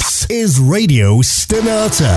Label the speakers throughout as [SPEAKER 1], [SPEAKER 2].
[SPEAKER 1] This is Radio Stenata.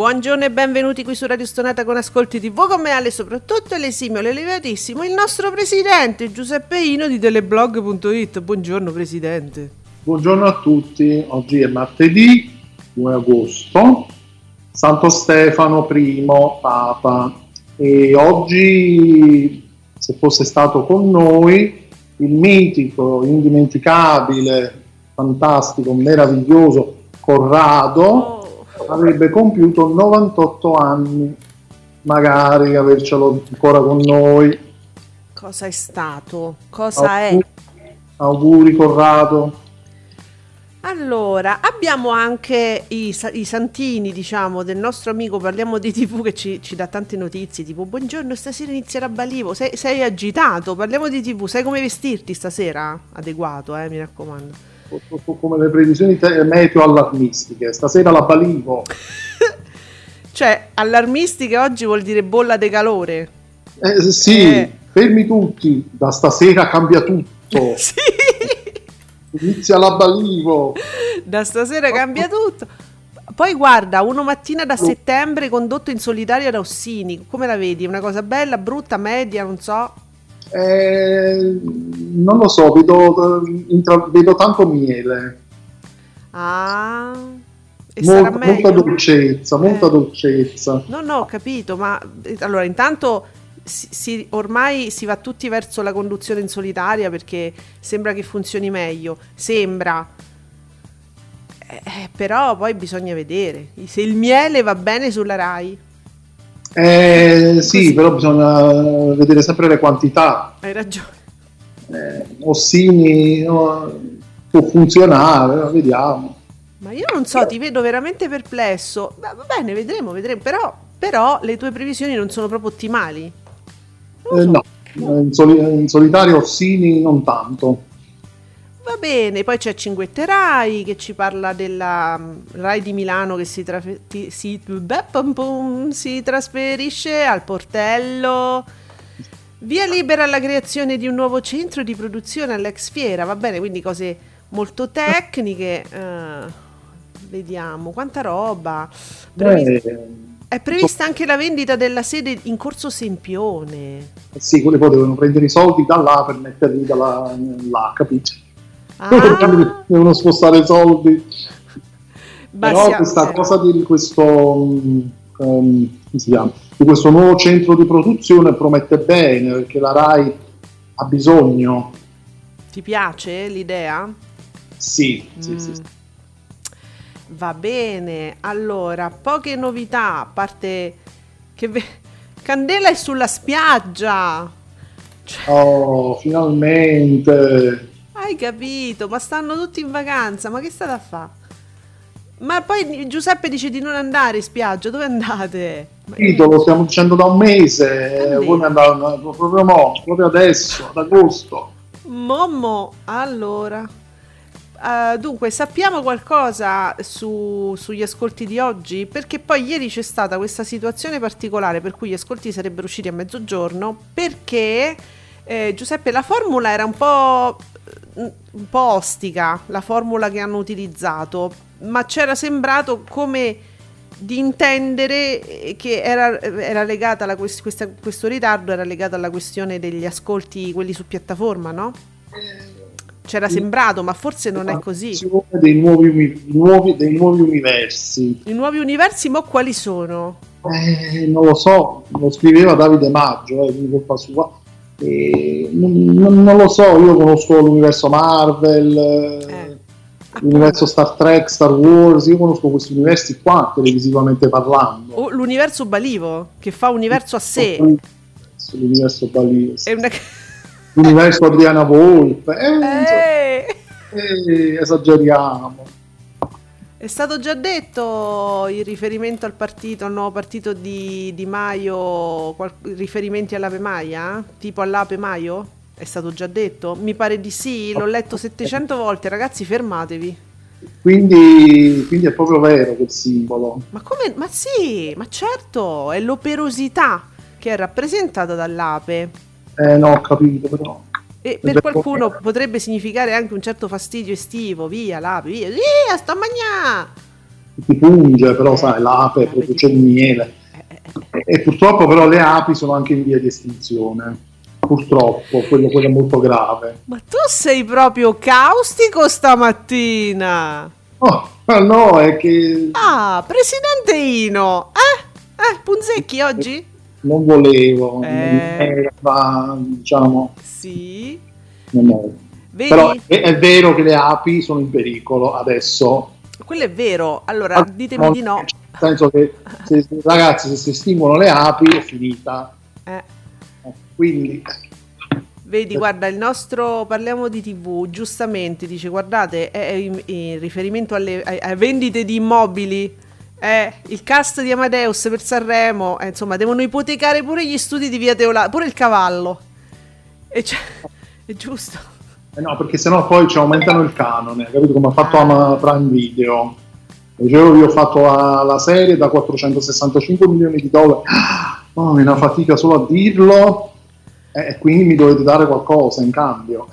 [SPEAKER 2] Buongiorno e benvenuti qui su Radio Stonata con Ascolti TV con me Ale, soprattutto l'esimio, l'elevatissimo, il nostro presidente Giuseppe Ino di teleblog.it. Buongiorno presidente.
[SPEAKER 3] Buongiorno a tutti, oggi è martedì 2 agosto, Santo Stefano I, Papa, e oggi, se fosse stato con noi, il mitico, indimenticabile, fantastico, meraviglioso Corrado
[SPEAKER 2] Oh,
[SPEAKER 3] avrebbe compiuto 98 anni, magari avercelo ancora con noi.
[SPEAKER 2] cosa è stato? Cosa è?
[SPEAKER 3] Auguri, auguri Corrado.
[SPEAKER 2] Allora, abbiamo anche i, i santini, diciamo, del nostro amico Parliamo di TV che ci, ci dà tante notizie, tipo buongiorno, stasera inizierà Balivo, sei, sei agitato, parliamo di TV, sai come vestirti stasera? Adeguato, eh, mi raccomando.
[SPEAKER 3] Come le previsioni te- meteo allarmistiche. Stasera la balivo.
[SPEAKER 2] Cioè, allarmistiche oggi vuol dire bolla di calore.
[SPEAKER 3] Eh, sì,
[SPEAKER 2] Eh.
[SPEAKER 3] fermi tutti. Da stasera cambia tutto.
[SPEAKER 2] Sì,
[SPEAKER 3] Inizia la balivo.
[SPEAKER 2] da stasera cambia tutto. Poi guarda, uno mattina da settembre condotto in solitario da Ossini, come la vedi? Una cosa bella, brutta, media, non so.
[SPEAKER 3] Eh, non lo so, vedo, vedo tanto miele.
[SPEAKER 2] Ah, e
[SPEAKER 3] Molta,
[SPEAKER 2] meglio?
[SPEAKER 3] molta dolcezza, molta
[SPEAKER 2] Eh.
[SPEAKER 3] dolcezza.
[SPEAKER 2] No, no, ho capito, ma eh, allora intanto si, si- ormai si va tutti verso la conduzione in solitaria perché sembra che funzioni meglio, sembra. Eh, eh, però poi bisogna vedere se il miele va bene sulla Rai.
[SPEAKER 3] Eh, sì, però bisogna vedere sempre le quantità.
[SPEAKER 2] Hai ragione.
[SPEAKER 3] Eh, Ossini no, può funzionare, vediamo.
[SPEAKER 2] Ma io non so, ti vedo veramente perplesso. Va bene, vedremo, vedremo. Però, però le tue previsioni non sono proprio ottimali.
[SPEAKER 3] Eh, no, in, soli- in solitario Ossini non tanto.
[SPEAKER 2] Va bene, poi c'è Cinguette Rai che ci parla della mm, Rai di Milano che si, ti- si- si trasferisce al portello. Via libera alla creazione di un nuovo centro di produzione all'ex fiera, va bene, quindi cose molto tecniche. eh, vediamo, quanta roba. Previ-
[SPEAKER 3] Eh,
[SPEAKER 2] È prevista anche la vendita della sede in Corso Sempione.
[SPEAKER 3] sì, quelli poi devono prendere i soldi da là per metterli da là, là capito?
[SPEAKER 2] Ah,
[SPEAKER 3] devono spostare i soldi.
[SPEAKER 2] ma
[SPEAKER 3] Però questa cosa di questo, come si chiama? di questo nuovo centro di produzione promette bene perché la RAI ha bisogno.
[SPEAKER 2] Ti piace l'idea?
[SPEAKER 3] Sì, sì,
[SPEAKER 2] Mm.
[SPEAKER 3] sì, sì.
[SPEAKER 2] Va bene, allora, poche novità, a parte che ve- Candela è sulla spiaggia. Cioè,
[SPEAKER 3] Oh, finalmente.
[SPEAKER 2] Hai capito, ma stanno tutti in vacanza, ma che state a fare? Ma poi Giuseppe dice di non andare in spiaggia, dove andate?
[SPEAKER 3] Capito, lo stiamo dicendo da un mese, voi ne andate proprio mo, proprio adesso, ad agosto.
[SPEAKER 2] Momo, allora. eh, dunque, sappiamo qualcosa su- sugli ascolti di oggi? Perché poi ieri c'è stata questa situazione particolare per cui gli ascolti sarebbero usciti a mezzogiorno perché eh, Giuseppe la formula era un po', un po' ostica, la formula che hanno utilizzato, ma c'era sembrato come di intendere che era, era legata alla quest- questa- questo ritardo era legato alla questione degli ascolti quelli su piattaforma, no? C'era sembrato, ma forse non è così.
[SPEAKER 3] Dei nuovi, nuovi- dei nuovi universi.
[SPEAKER 2] I nuovi universi, mo quali sono?
[SPEAKER 3] Eh, non lo so, lo scriveva Davide Maggio, eh, quindi colpa sua. Eh, non, non- lo so, io conosco l'universo Marvel, eh, l'universo Star Trek, Star Wars, io conosco questi universi qua televisivamente parlando.
[SPEAKER 2] O l'universo Balivo, che fa universo a sé.
[SPEAKER 3] L'universo Bali-
[SPEAKER 2] È una...
[SPEAKER 3] l'universo Adriana Volpe, eh, insomma,
[SPEAKER 2] Eh,
[SPEAKER 3] eh, esageriamo.
[SPEAKER 2] È stato già detto il riferimento al partito, al nuovo partito di, di Maio, qual- riferimenti all'Ave Maia? Tipo all'Ape Maio? È stato già detto? Mi pare di sì, l'ho letto 700 volte, ragazzi fermatevi.
[SPEAKER 3] Quindi, quindi è proprio vero quel simbolo.
[SPEAKER 2] Ma come? Ma sì, ma certo, è l'operosità che è rappresentata dall'ape.
[SPEAKER 3] Eh no, ho capito, però.
[SPEAKER 2] E per qualcuno potrebbe significare anche un certo fastidio estivo, via l'ape, via, via, sto a mangià!
[SPEAKER 3] ti punge, però sai, l'ape produce il miele. E, e purtroppo però le api sono anche in via di estinzione. Purtroppo, quello, quello è molto grave.
[SPEAKER 2] Ma tu sei proprio caustico stamattina!
[SPEAKER 3] Oh, ma no, è che
[SPEAKER 2] Ah, presidente Ino! Eh? Eh, Punzecchi oggi?
[SPEAKER 3] Non volevo,
[SPEAKER 2] Eh.
[SPEAKER 3] eh, ma diciamo,
[SPEAKER 2] Sì.
[SPEAKER 3] Però è, è vero che le api sono in pericolo adesso.
[SPEAKER 2] Quello è vero. Allora, ditemi di no.
[SPEAKER 3] Nel senso che, se- ragazzi, se si estinguono le api è finita.
[SPEAKER 2] Eh.
[SPEAKER 3] Quindi,
[SPEAKER 2] Vedi, guarda, il nostro parliamo di TV, giustamente dice, guardate, è, in, in riferimento alle, alle vendite di immobili, eh, il cast di Amadeus per Sanremo, eh, insomma, devono ipotecare pure gli studi di Via Teola, pure il cavallo. E cioè, è giusto.
[SPEAKER 3] eh no, perché sennò poi ci aumentano il canone, capito come ha fatto Ama Prime Video. Dicevo, io ho fatto la, la serie da 465 milioni di dollari, oh, è una fatica solo a dirlo, e quindi mi dovete dare qualcosa in cambio.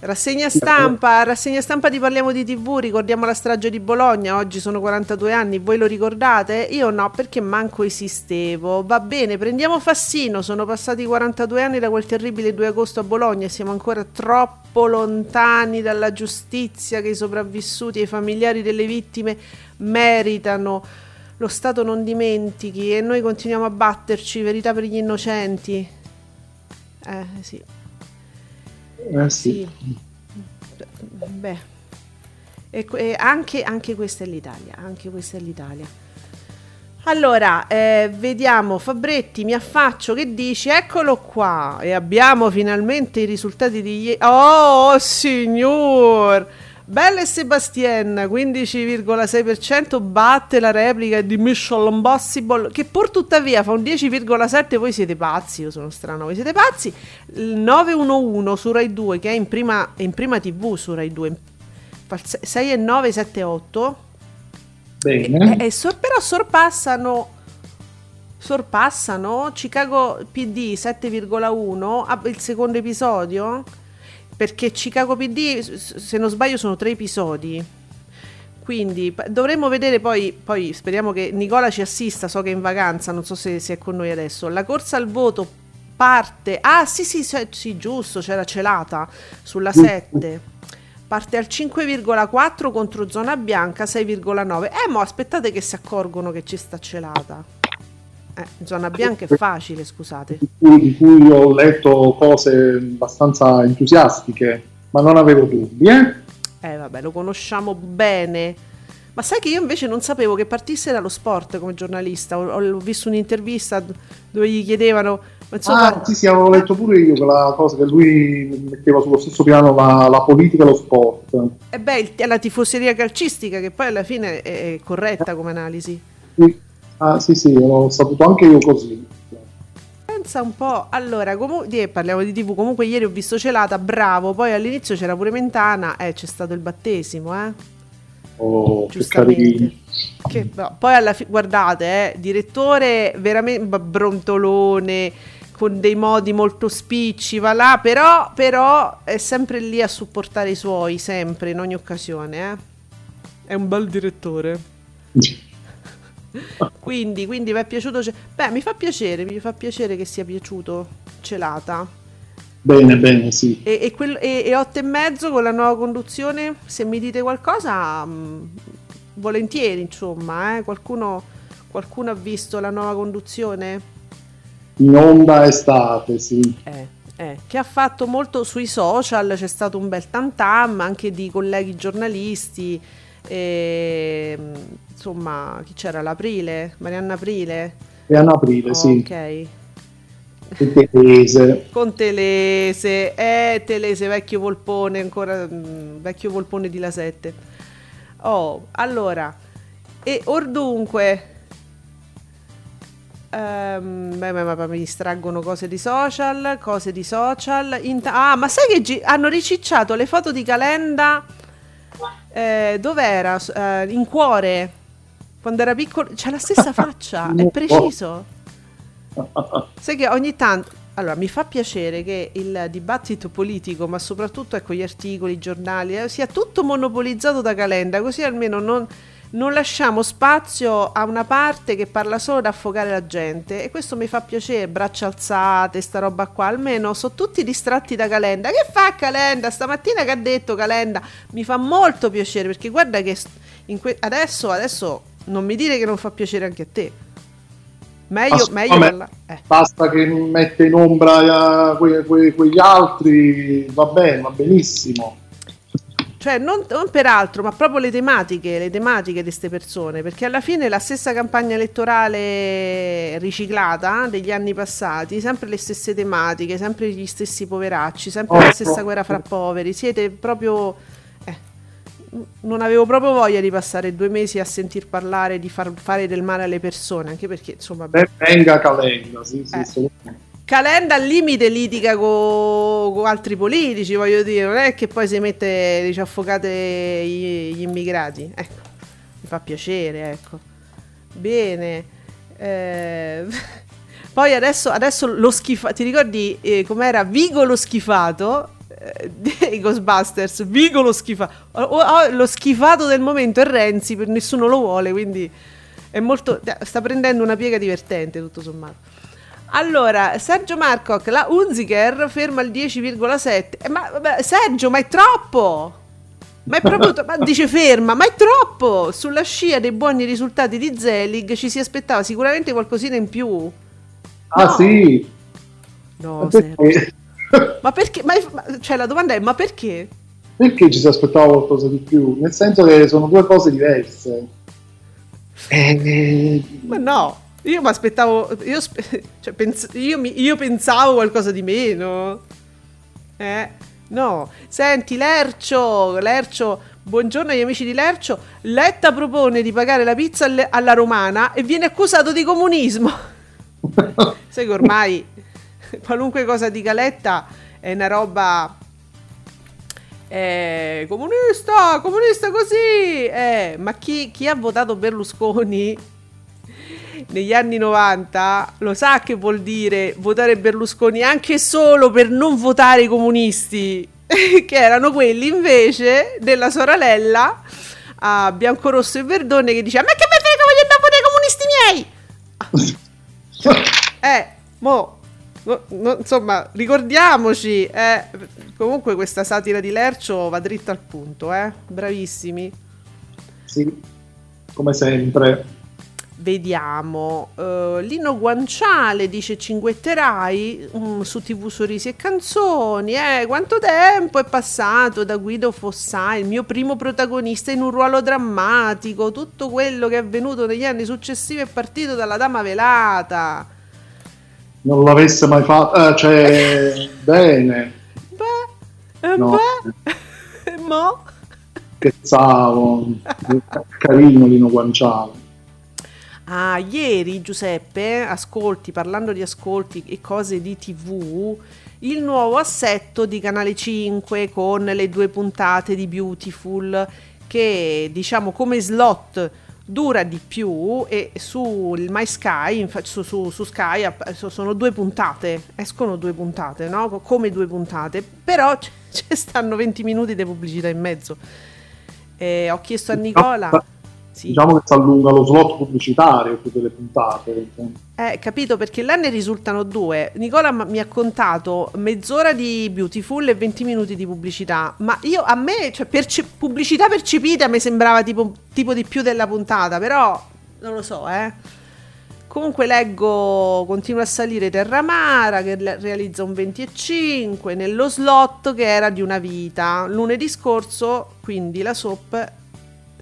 [SPEAKER 2] Rassegna stampa, rassegna stampa di Parliamo di TV, ricordiamo la strage di Bologna, oggi sono 42 anni, voi lo ricordate? Io no, perché manco esistevo. Va bene, prendiamo Fassino, sono passati 42 anni da quel terribile 2 agosto a Bologna e siamo ancora troppo lontani dalla giustizia che i sopravvissuti e i familiari delle vittime meritano. Lo Stato non dimentichi e noi continuiamo a batterci, verità per gli innocenti. Eh sì.
[SPEAKER 3] Eh sì.
[SPEAKER 2] Beh, e, e anche, anche questa è l'Italia, anche questa è l'Italia. Allora, eh, vediamo, Fabretti, mi affaccio, che dici? Eccolo qua, e abbiamo finalmente i risultati di ieri. Oh, signor! Belle Sebastien, 15,6%, batte la replica di Mission Impossible, che pur tuttavia fa un 10,7%, voi siete pazzi, io sono strano, voi siete pazzi. Il 911 su Rai 2, che è in prima, è in prima TV su Rai 2, fa il 6,978,
[SPEAKER 3] Bene.
[SPEAKER 2] e, e sor- però sorpassano sorpassano Chicago PD 7,1 ah, il secondo episodio perché Chicago PD se non sbaglio sono tre episodi quindi dovremmo vedere poi poi speriamo che Nicola ci assista so che è in vacanza non so se, se è con noi adesso la corsa al voto parte ah sì sì sì, sì, giusto c'era celata sulla 7 Parte al 5,4 contro zona bianca 6,9. Eh, ma aspettate che si accorgono che ci sta celata. Eh, zona bianca è facile, scusate.
[SPEAKER 3] Di cui, di cui ho letto cose abbastanza entusiastiche, ma non avevo dubbi. Eh?
[SPEAKER 2] Eh, vabbè, lo conosciamo bene. Ma sai che io invece non sapevo che partisse dallo sport come giornalista. Ho, ho visto un'intervista dove gli chiedevano, ma insomma,
[SPEAKER 3] Ah, sì, sì, avevo letto pure io quella cosa che lui metteva sullo stesso piano la, la politica e lo sport.
[SPEAKER 2] e beh, il- è la tifoseria calcistica che poi alla fine è corretta come analisi.
[SPEAKER 3] Sì. Ah, sì, sì, l'ho saputo anche io così.
[SPEAKER 2] Eh, pensa un po'. Allora, comunque, parliamo di TV. Comunque, ieri ho visto Celata, bravo. Poi all'inizio c'era pure Mentana. Eh, c'è stato il battesimo, eh.
[SPEAKER 3] Oh, che
[SPEAKER 2] Giustamente.
[SPEAKER 3] carini.
[SPEAKER 2] Che- no, poi alla fine, guardate, eh, direttore veramente brontolone, con dei modi molto spicci, va là, però, però è sempre lì a supportare i suoi, sempre, in ogni occasione. Eh. È un bel direttore. Quindi, quindi vi è piaciuto? Beh, mi fa piacere, mi fa piacere che sia piaciuto Celata.
[SPEAKER 3] Bene, bene, sì.
[SPEAKER 2] E, e, quel- e- e otto e mezzo con la nuova conduzione, se mi dite qualcosa, mh, volentieri, insomma, eh. qualcuno, qualcuno ha visto la nuova conduzione?
[SPEAKER 3] In onda estate, sì.
[SPEAKER 2] Eh, eh, che ha fatto molto sui social, c'è stato un bel tam tam anche di colleghi giornalisti, e, mh, insomma, chi c'era? L'Aprile? Marianna Aprile?
[SPEAKER 3] È a aprile, sì.
[SPEAKER 2] Ok.
[SPEAKER 3] Tutte tese.
[SPEAKER 2] Con Telese, eh, Telese, vecchio volpone, ancora mm, vecchio volpone di La 7. Oh, allora, e or dunque, ehm, beh, beh, beh, mi distraggono cose di social, cose di social. Inta- ah, ma sai che gi- hanno ricicciato le foto di Calenda? Eh, dov'era? Eh, in cuore, quando era piccolo, c'ha la stessa faccia, è preciso. Sai che ogni tanto. Allora, mi fa piacere che il dibattito politico, ma soprattutto ecco, gli articoli, i giornali, eh, sia tutto monopolizzato da Calenda, così almeno non, non lasciamo spazio a una parte che parla solo da affogare la gente. E questo mi fa piacere, braccia alzate, sta roba qua. Almeno sono tutti distratti da Calenda. Che fa Calenda? Stamattina che ha detto Calenda? Mi fa molto piacere perché guarda che que- adesso, adesso non mi dire che non fa piacere anche a te. Meglio, meglio
[SPEAKER 3] Assolutamente.
[SPEAKER 2] parla- eh.
[SPEAKER 3] Basta che mette in ombra eh, que- que- quegli altri, va bene, va benissimo.
[SPEAKER 2] Cioè, non, non per altro, ma proprio le tematiche, le tematiche di queste persone, perché alla fine la stessa campagna elettorale riciclata degli anni passati, sempre le stesse tematiche, sempre gli stessi poveracci, sempre la stessa guerra fra poveri. Siete proprio. eh, non avevo proprio voglia di passare due mesi a sentir parlare di far fare del male alle persone, anche perché insomma.
[SPEAKER 3] Ben venga Calenda, sì, sì,
[SPEAKER 2] Eh.
[SPEAKER 3] assolutamente.
[SPEAKER 2] Calenda al limite litiga con altri politici, voglio dire, non è che poi si mette, dice, affogate gli, gli immigrati. Ecco, mi fa piacere, ecco. Bene. Eh, poi adesso, adesso lo schifato, ti ricordi eh, com'era Vigo lo schifato? eh, dei Ghostbusters, Vigo lo schifato. O- o- lo schifato del momento è Renzi, per nessuno lo vuole, quindi è molto, sta prendendo una piega divertente tutto sommato. Allora, Sergio Marcoc, la Unziker ferma il 10,7. Eh, ma vabbè, Sergio, ma è troppo! Ma è proprio tro- ma dice ferma, ma è troppo! Sulla scia dei buoni risultati di Zelig ci si aspettava sicuramente qualcosina in più.
[SPEAKER 3] Ah
[SPEAKER 2] No.
[SPEAKER 3] sì,
[SPEAKER 2] No, Sergio.
[SPEAKER 3] perché,
[SPEAKER 2] Ma perché? Ma, ma- cioè, la domanda è: ma perché?
[SPEAKER 3] perché ci si aspettava qualcosa di più? Nel senso che sono due cose diverse. Eh,
[SPEAKER 2] Ma no, io mi aspettavo. Io, cioè, pens- io, mi- io pensavo qualcosa di meno. Eh, no. Senti, Lercio, Lercio, buongiorno agli amici di Lercio. Letta propone di pagare la pizza alle- alla romana e viene accusato di comunismo. Sai che ormai qualunque cosa dica Letta è una roba. eh, comunista, comunista così. Eh, ma chi, chi ha votato Berlusconi negli anni 90 lo sa che vuol dire votare Berlusconi anche solo per non votare i comunisti, che erano quelli invece della sorella a Biancorosso e Verdone che diceva: Ma che me frega, voglio andare a votare i comunisti miei! Eh, mo. no- no, insomma, ricordiamoci. eh, comunque, questa satira di Lercio va dritta al punto, eh. Bravissimi.
[SPEAKER 3] sì, come sempre.
[SPEAKER 2] Vediamo. eh, Lino Guanciale dice cinguetterai mm, su TV Sorrisi e Canzoni. Eh, quanto tempo è passato da Guido Fossai, il mio primo protagonista in un ruolo drammatico. Tutto quello che è avvenuto negli anni successivi è partito dalla Dama Velata.
[SPEAKER 3] Non l'avesse mai fatto, eh, cioè, bene,
[SPEAKER 2] Beh, eh,
[SPEAKER 3] No.
[SPEAKER 2] beh, mo.
[SPEAKER 3] scherzavo, carino Lino Guanciale.
[SPEAKER 2] Ah, ieri Giuseppe, ascolti, parlando di ascolti e cose di TV, il nuovo assetto di Canale 5 con le due puntate di Beautiful che diciamo come slot dura di più e sul My Sky, su, su- su Sky so- sono due puntate, escono due puntate, no? Co- Come due puntate, però ci stanno 20 minuti di pubblicità in mezzo. E ho chiesto a Nicola... Sì.
[SPEAKER 3] Diciamo che si allunga lo slot pubblicitario più delle puntate.
[SPEAKER 2] Eh, capito perché là ne risultano due. Nicola mi ha contato mezz'ora di Beautiful e 20 minuti di pubblicità. Ma io a me, cioè, perce- pubblicità percepita mi sembrava tipo, tipo di più della puntata, però non lo so, eh. Comunque leggo, continua a salire Terramara che le- realizza un 25 nello slot che era di una vita. Lunedì scorso, quindi la soap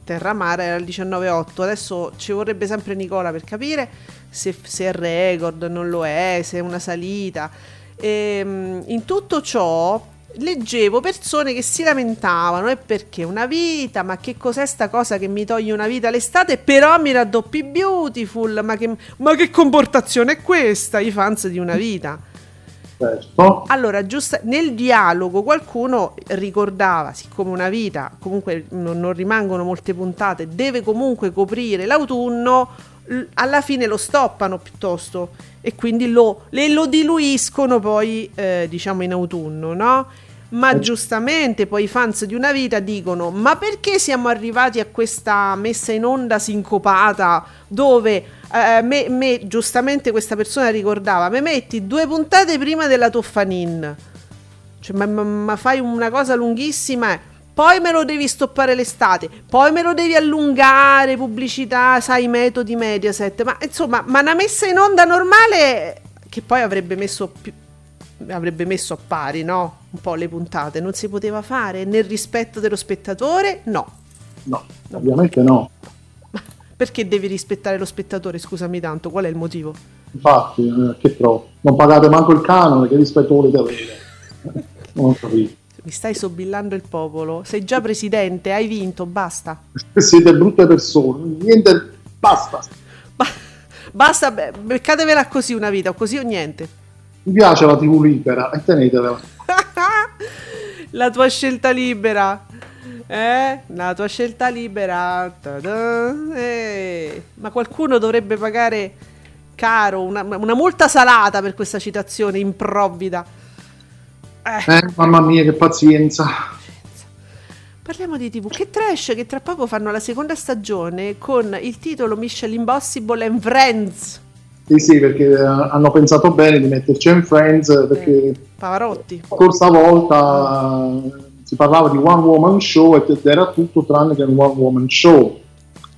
[SPEAKER 2] Terramara era il 19,8. Adesso ci vorrebbe sempre Nicola per capire se, se è record, non lo è, se è una salita. Ehm, in tutto ciò leggevo persone che si lamentavano e perché una vita, ma che cos'è sta cosa che mi toglie una vita l'estate, però mi raddoppi beautiful, ma che, ma che comportazione è questa? I fans di una vita.
[SPEAKER 3] Certo.
[SPEAKER 2] Allora, giusto, nel dialogo qualcuno ricordava, siccome una vita, comunque non, non rimangono molte puntate, deve comunque coprire l'autunno, l- alla fine lo stoppano piuttosto e quindi lo, le- lo diluiscono poi, eh, diciamo, in autunno, no? Ma giustamente poi i fans di una vita dicono: Ma perché siamo arrivati a questa messa in onda sincopata dove eh, me, me- giustamente questa persona ricordava: Mi metti due puntate prima della Toffanin, cioè, ma, ma- ma fai una cosa lunghissima. eh. Poi me lo devi stoppare l'estate, poi me lo devi allungare, pubblicità, sai, metodi Mediaset. Ma insomma, ma una messa in onda normale che poi avrebbe messo più, avrebbe messo a pari, no? Un po' le puntate. Non si poteva fare nel rispetto dello spettatore? No.
[SPEAKER 3] No, ovviamente no.
[SPEAKER 2] Perché devi rispettare lo spettatore? Scusami tanto, qual è il motivo?
[SPEAKER 3] Infatti, eh, che pro. Non pagate manco il canone, che rispetto volete avere? Non ho capito.
[SPEAKER 2] Mi stai sobillando il popolo. Sei già presidente, hai vinto, basta.
[SPEAKER 3] Siete brutte persone, niente, basta.
[SPEAKER 2] Ba- basta, be- beccatevela così una vita, o così o niente.
[SPEAKER 3] Mi piace la TV libera e tenetela.
[SPEAKER 2] La tua scelta libera. Eh? La tua scelta libera. Eh. Ma qualcuno dovrebbe pagare caro una, una multa salata per questa citazione improvvida. Eh.
[SPEAKER 3] Eh, mamma mia, che pazienza.
[SPEAKER 2] Parliamo di TV. Che trash che tra poco fanno la seconda stagione con il titolo Mission Impossible and Friends.
[SPEAKER 3] Sì, sì, perché eh, hanno pensato bene di metterci in Friends, eh, perché
[SPEAKER 2] Pavarotti.
[SPEAKER 3] la scorsa volta eh, si parlava di One Woman Show ed era tutto tranne che un One Woman Show.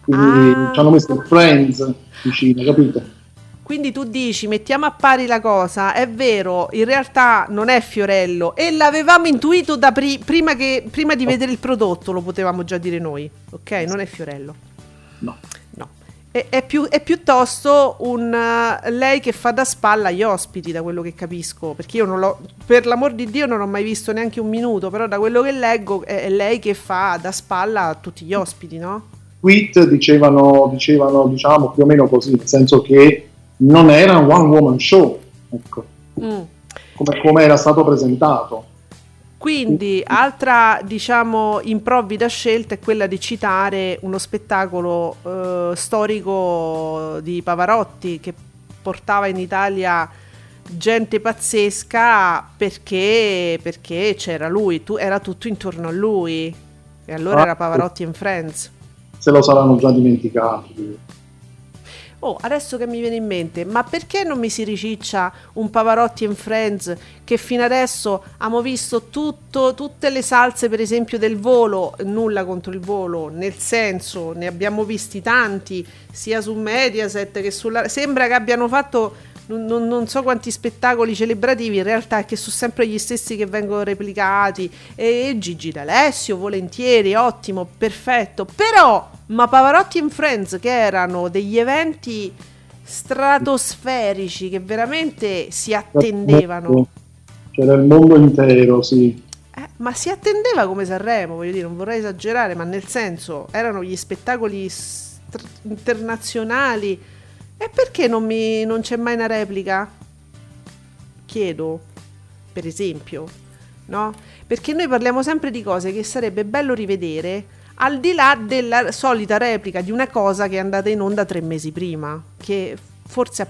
[SPEAKER 3] Quindi
[SPEAKER 2] Ah.
[SPEAKER 3] ci hanno messo Friends vicino, capito?
[SPEAKER 2] Quindi tu dici, mettiamo a pari la cosa, è vero, in realtà non è Fiorello e l'avevamo intuito da pri- prima, che, prima di vedere il prodotto, lo potevamo già dire noi, ok? Non è Fiorello.
[SPEAKER 3] No.
[SPEAKER 2] È, è più- è piuttosto un, eh, lei che fa da spalla agli ospiti, da quello che capisco, perché io non l'ho, per l'amor di Dio non ho mai visto neanche un minuto, però da quello che leggo è, è lei che fa da spalla a tutti gli ospiti, no?
[SPEAKER 3] Tweet dicevano, dicevano, diciamo, più o meno così, nel senso che non era un One Woman Show, ecco,
[SPEAKER 2] Mm.
[SPEAKER 3] come, come era stato presentato.
[SPEAKER 2] Quindi, altra diciamo improvvida scelta è quella di citare uno spettacolo eh, storico di Pavarotti che portava in Italia gente pazzesca perché, perché c'era lui, tu- era tutto intorno a lui. E allora
[SPEAKER 3] Ah,
[SPEAKER 2] era Pavarotti and Friends.
[SPEAKER 3] Se lo saranno già dimenticati.
[SPEAKER 2] Oh, adesso che mi viene in mente, ma perché non mi si riciccia un Pavarotti and Friends che fino adesso abbiamo visto tutto, tutte le salse, per esempio, del volo, nulla contro il volo, nel senso ne abbiamo visti tanti, sia su Mediaset che sulla... Sembra che abbiano fatto non, non- non so quanti spettacoli celebrativi, in realtà è che sono sempre gli stessi che vengono replicati. E Gigi D'Alessio, volentieri, ottimo, perfetto. Però, ma Pavarotti and Friends, che erano degli eventi stratosferici che veramente si attendevano.
[SPEAKER 3] C'era il mondo intero, sì.
[SPEAKER 2] Eh, ma si attendeva come Sanremo, voglio dire, non vorrei esagerare, ma nel senso erano gli spettacoli str- internazionali E perché non, mi, non c'è mai una replica? Chiedo, per esempio, no? Perché noi parliamo sempre di cose che sarebbe bello rivedere al di là della solita replica di una cosa che è andata in onda tre mesi prima, che forse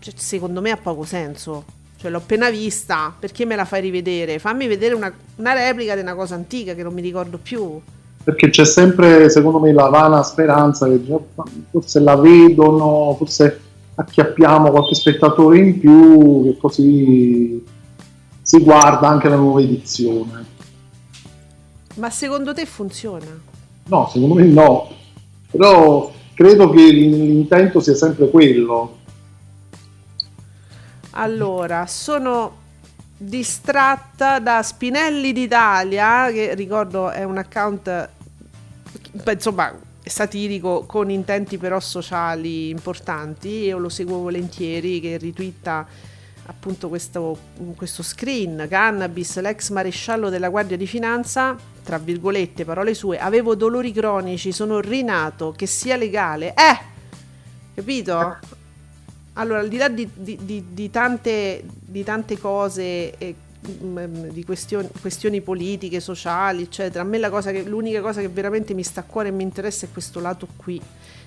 [SPEAKER 2] cioè, secondo me ha poco senso. Cioè l'ho appena vista, perché me la fai rivedere? Fammi vedere una, una replica di una cosa antica che non mi ricordo più.
[SPEAKER 3] Perché c'è sempre, secondo me, la vana speranza che forse la vedono, forse acchiappiamo qualche spettatore in più, che così si guarda anche la nuova edizione.
[SPEAKER 2] Ma secondo te funziona?
[SPEAKER 3] No, secondo me no. Però credo che l'intento sia sempre quello.
[SPEAKER 2] Allora, sono distratta da Spinelli d'Italia, che ricordo è un account, insomma, satirico con intenti però sociali importanti. Io lo seguo volentieri, che ritwitta appunto questo, questo screen, cannabis, l'ex maresciallo della Guardia di Finanza, tra virgolette, parole sue, avevo dolori cronici, sono rinato, che sia legale. Eh! Capito? Allora, al di là di, di- di- di tante, di tante cose, e, mm, di questioni, questioni politiche, sociali, eccetera, a me la cosa che, l'unica cosa che veramente mi sta a cuore e mi interessa è questo lato qui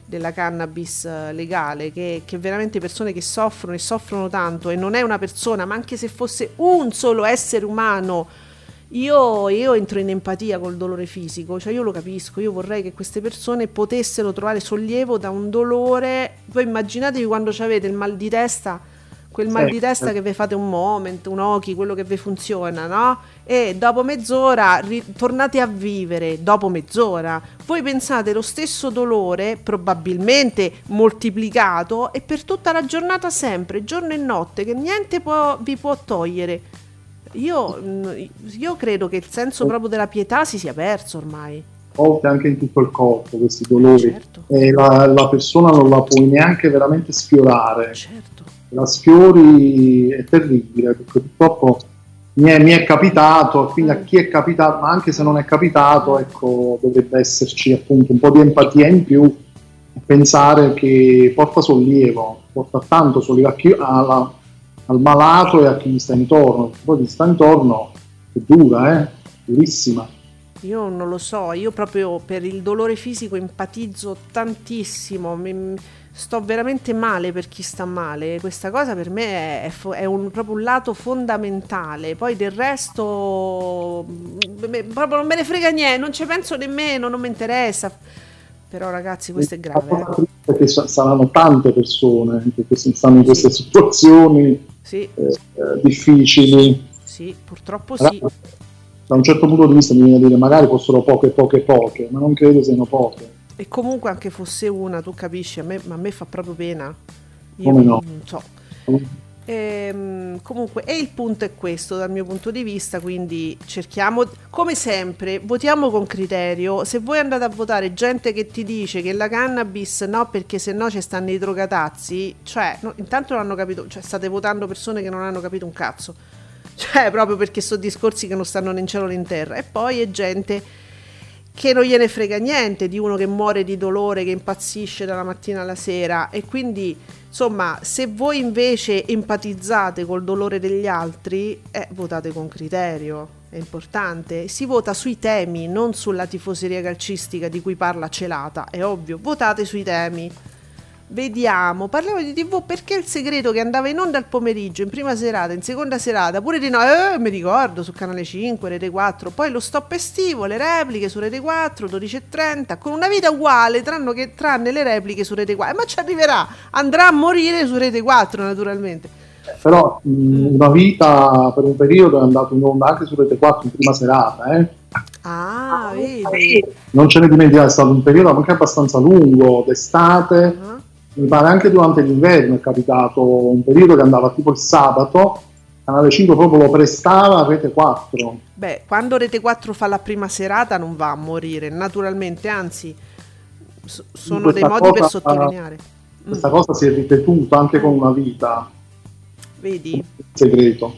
[SPEAKER 2] della cannabis eh, legale, che, che veramente persone che soffrono e soffrono tanto e non è una persona, ma anche se fosse un solo essere umano, io, io entro in empatia col dolore fisico, cioè io lo capisco, io vorrei che queste persone potessero trovare sollievo da un dolore. Voi immaginatevi quando avete il mal di testa, quel mal di
[SPEAKER 3] Sì.
[SPEAKER 2] testa che vi fate un moment, un occhi, quello che vi funziona, no? E dopo mezz'ora ri- tornate a vivere, dopo mezz'ora. Voi pensate lo stesso dolore, probabilmente moltiplicato, e per tutta la giornata sempre, giorno e notte, che niente può- vi può togliere. Io, io credo che il senso proprio della pietà si sia perso ormai.
[SPEAKER 3] volte anche in tutto il corpo questi dolori
[SPEAKER 2] Certo.
[SPEAKER 3] E la, la persona non la puoi neanche veramente sfiorare.
[SPEAKER 2] Certo.
[SPEAKER 3] La sfiori è terribile perché purtroppo mi è, mi è capitato, quindi a chi è capitato, ma anche se non è capitato, ecco, dovrebbe esserci appunto un po' di empatia in più pensare che porta sollievo, porta tanto sollievo a chi- alla- al malato e a chi gli sta intorno. Poi chi sta intorno è dura, eh? durissima.
[SPEAKER 2] Io non lo so, io proprio per il dolore fisico empatizzo tantissimo, mi- sto veramente male per chi sta male, questa cosa per me è, è un, proprio un lato fondamentale, poi del resto me- proprio non me ne frega niente, non ci penso nemmeno, non mi interessa, però ragazzi questo è grave. eh.
[SPEAKER 3] sa- saranno tante persone che stanno in queste situazioni
[SPEAKER 2] Sì,
[SPEAKER 3] eh, eh, difficili.
[SPEAKER 2] sì, purtroppo sì.
[SPEAKER 3] Da un certo punto di vista mi viene a dire magari fossero poche, poche, poche, ma non credo siano poche.
[SPEAKER 2] E comunque anche fosse una, tu capisci, a me, ma a me fa proprio pena. Io
[SPEAKER 3] Come no?
[SPEAKER 2] non so. Ehm, comunque, e il punto è questo dal mio punto di vista, quindi cerchiamo, come sempre, votiamo con criterio. Se voi andate a votare gente che ti dice che la cannabis no, perché se no ci stanno i drogatazzi, cioè, no, intanto non hanno capito, cioè state votando persone che non hanno capito un cazzo. Cioè, proprio perché sono discorsi che non stanno né in cielo né in terra. E poi è gente che non gliene frega niente di uno che muore di dolore, che impazzisce dalla mattina alla sera. E quindi insomma se voi invece empatizzate col dolore degli altri eh, votate con criterio. È importante. Si vota sui temi non sulla tifoseria calcistica di cui parla Celata. È ovvio votate sui temi Vediamo, parliamo di TV perché il segreto che andava in onda al pomeriggio, in prima serata, in seconda serata, pure di no, eh, mi ricordo, su Canale 5, Rete 4, poi lo stop estivo, le repliche su Rete 4, 12.30, con una vita uguale, tranne, che, tranne le repliche su Rete 4, Eh, ma ci arriverà, andrà a morire su Rete 4 naturalmente.
[SPEAKER 3] Però mh, una vita per un periodo è andato in onda anche su Rete 4 in prima serata, eh.
[SPEAKER 2] Ah, vedi?
[SPEAKER 3] non ce ne dimentichiamo, è stato un periodo anche abbastanza lungo, d'estate,
[SPEAKER 2] Ah,
[SPEAKER 3] mi pare anche durante l'inverno è capitato un periodo che andava tipo il sabato, Canale 5 proprio lo prestava a Rete 4.
[SPEAKER 2] Beh, quando Rete 4 fa la prima serata non va a morire, naturalmente, anzi, so- sono dei modi per
[SPEAKER 3] cosa-
[SPEAKER 2] sottolineare.
[SPEAKER 3] Questa cosa si è ripetuta anche con una vita,
[SPEAKER 2] Vedi?
[SPEAKER 3] il segreto.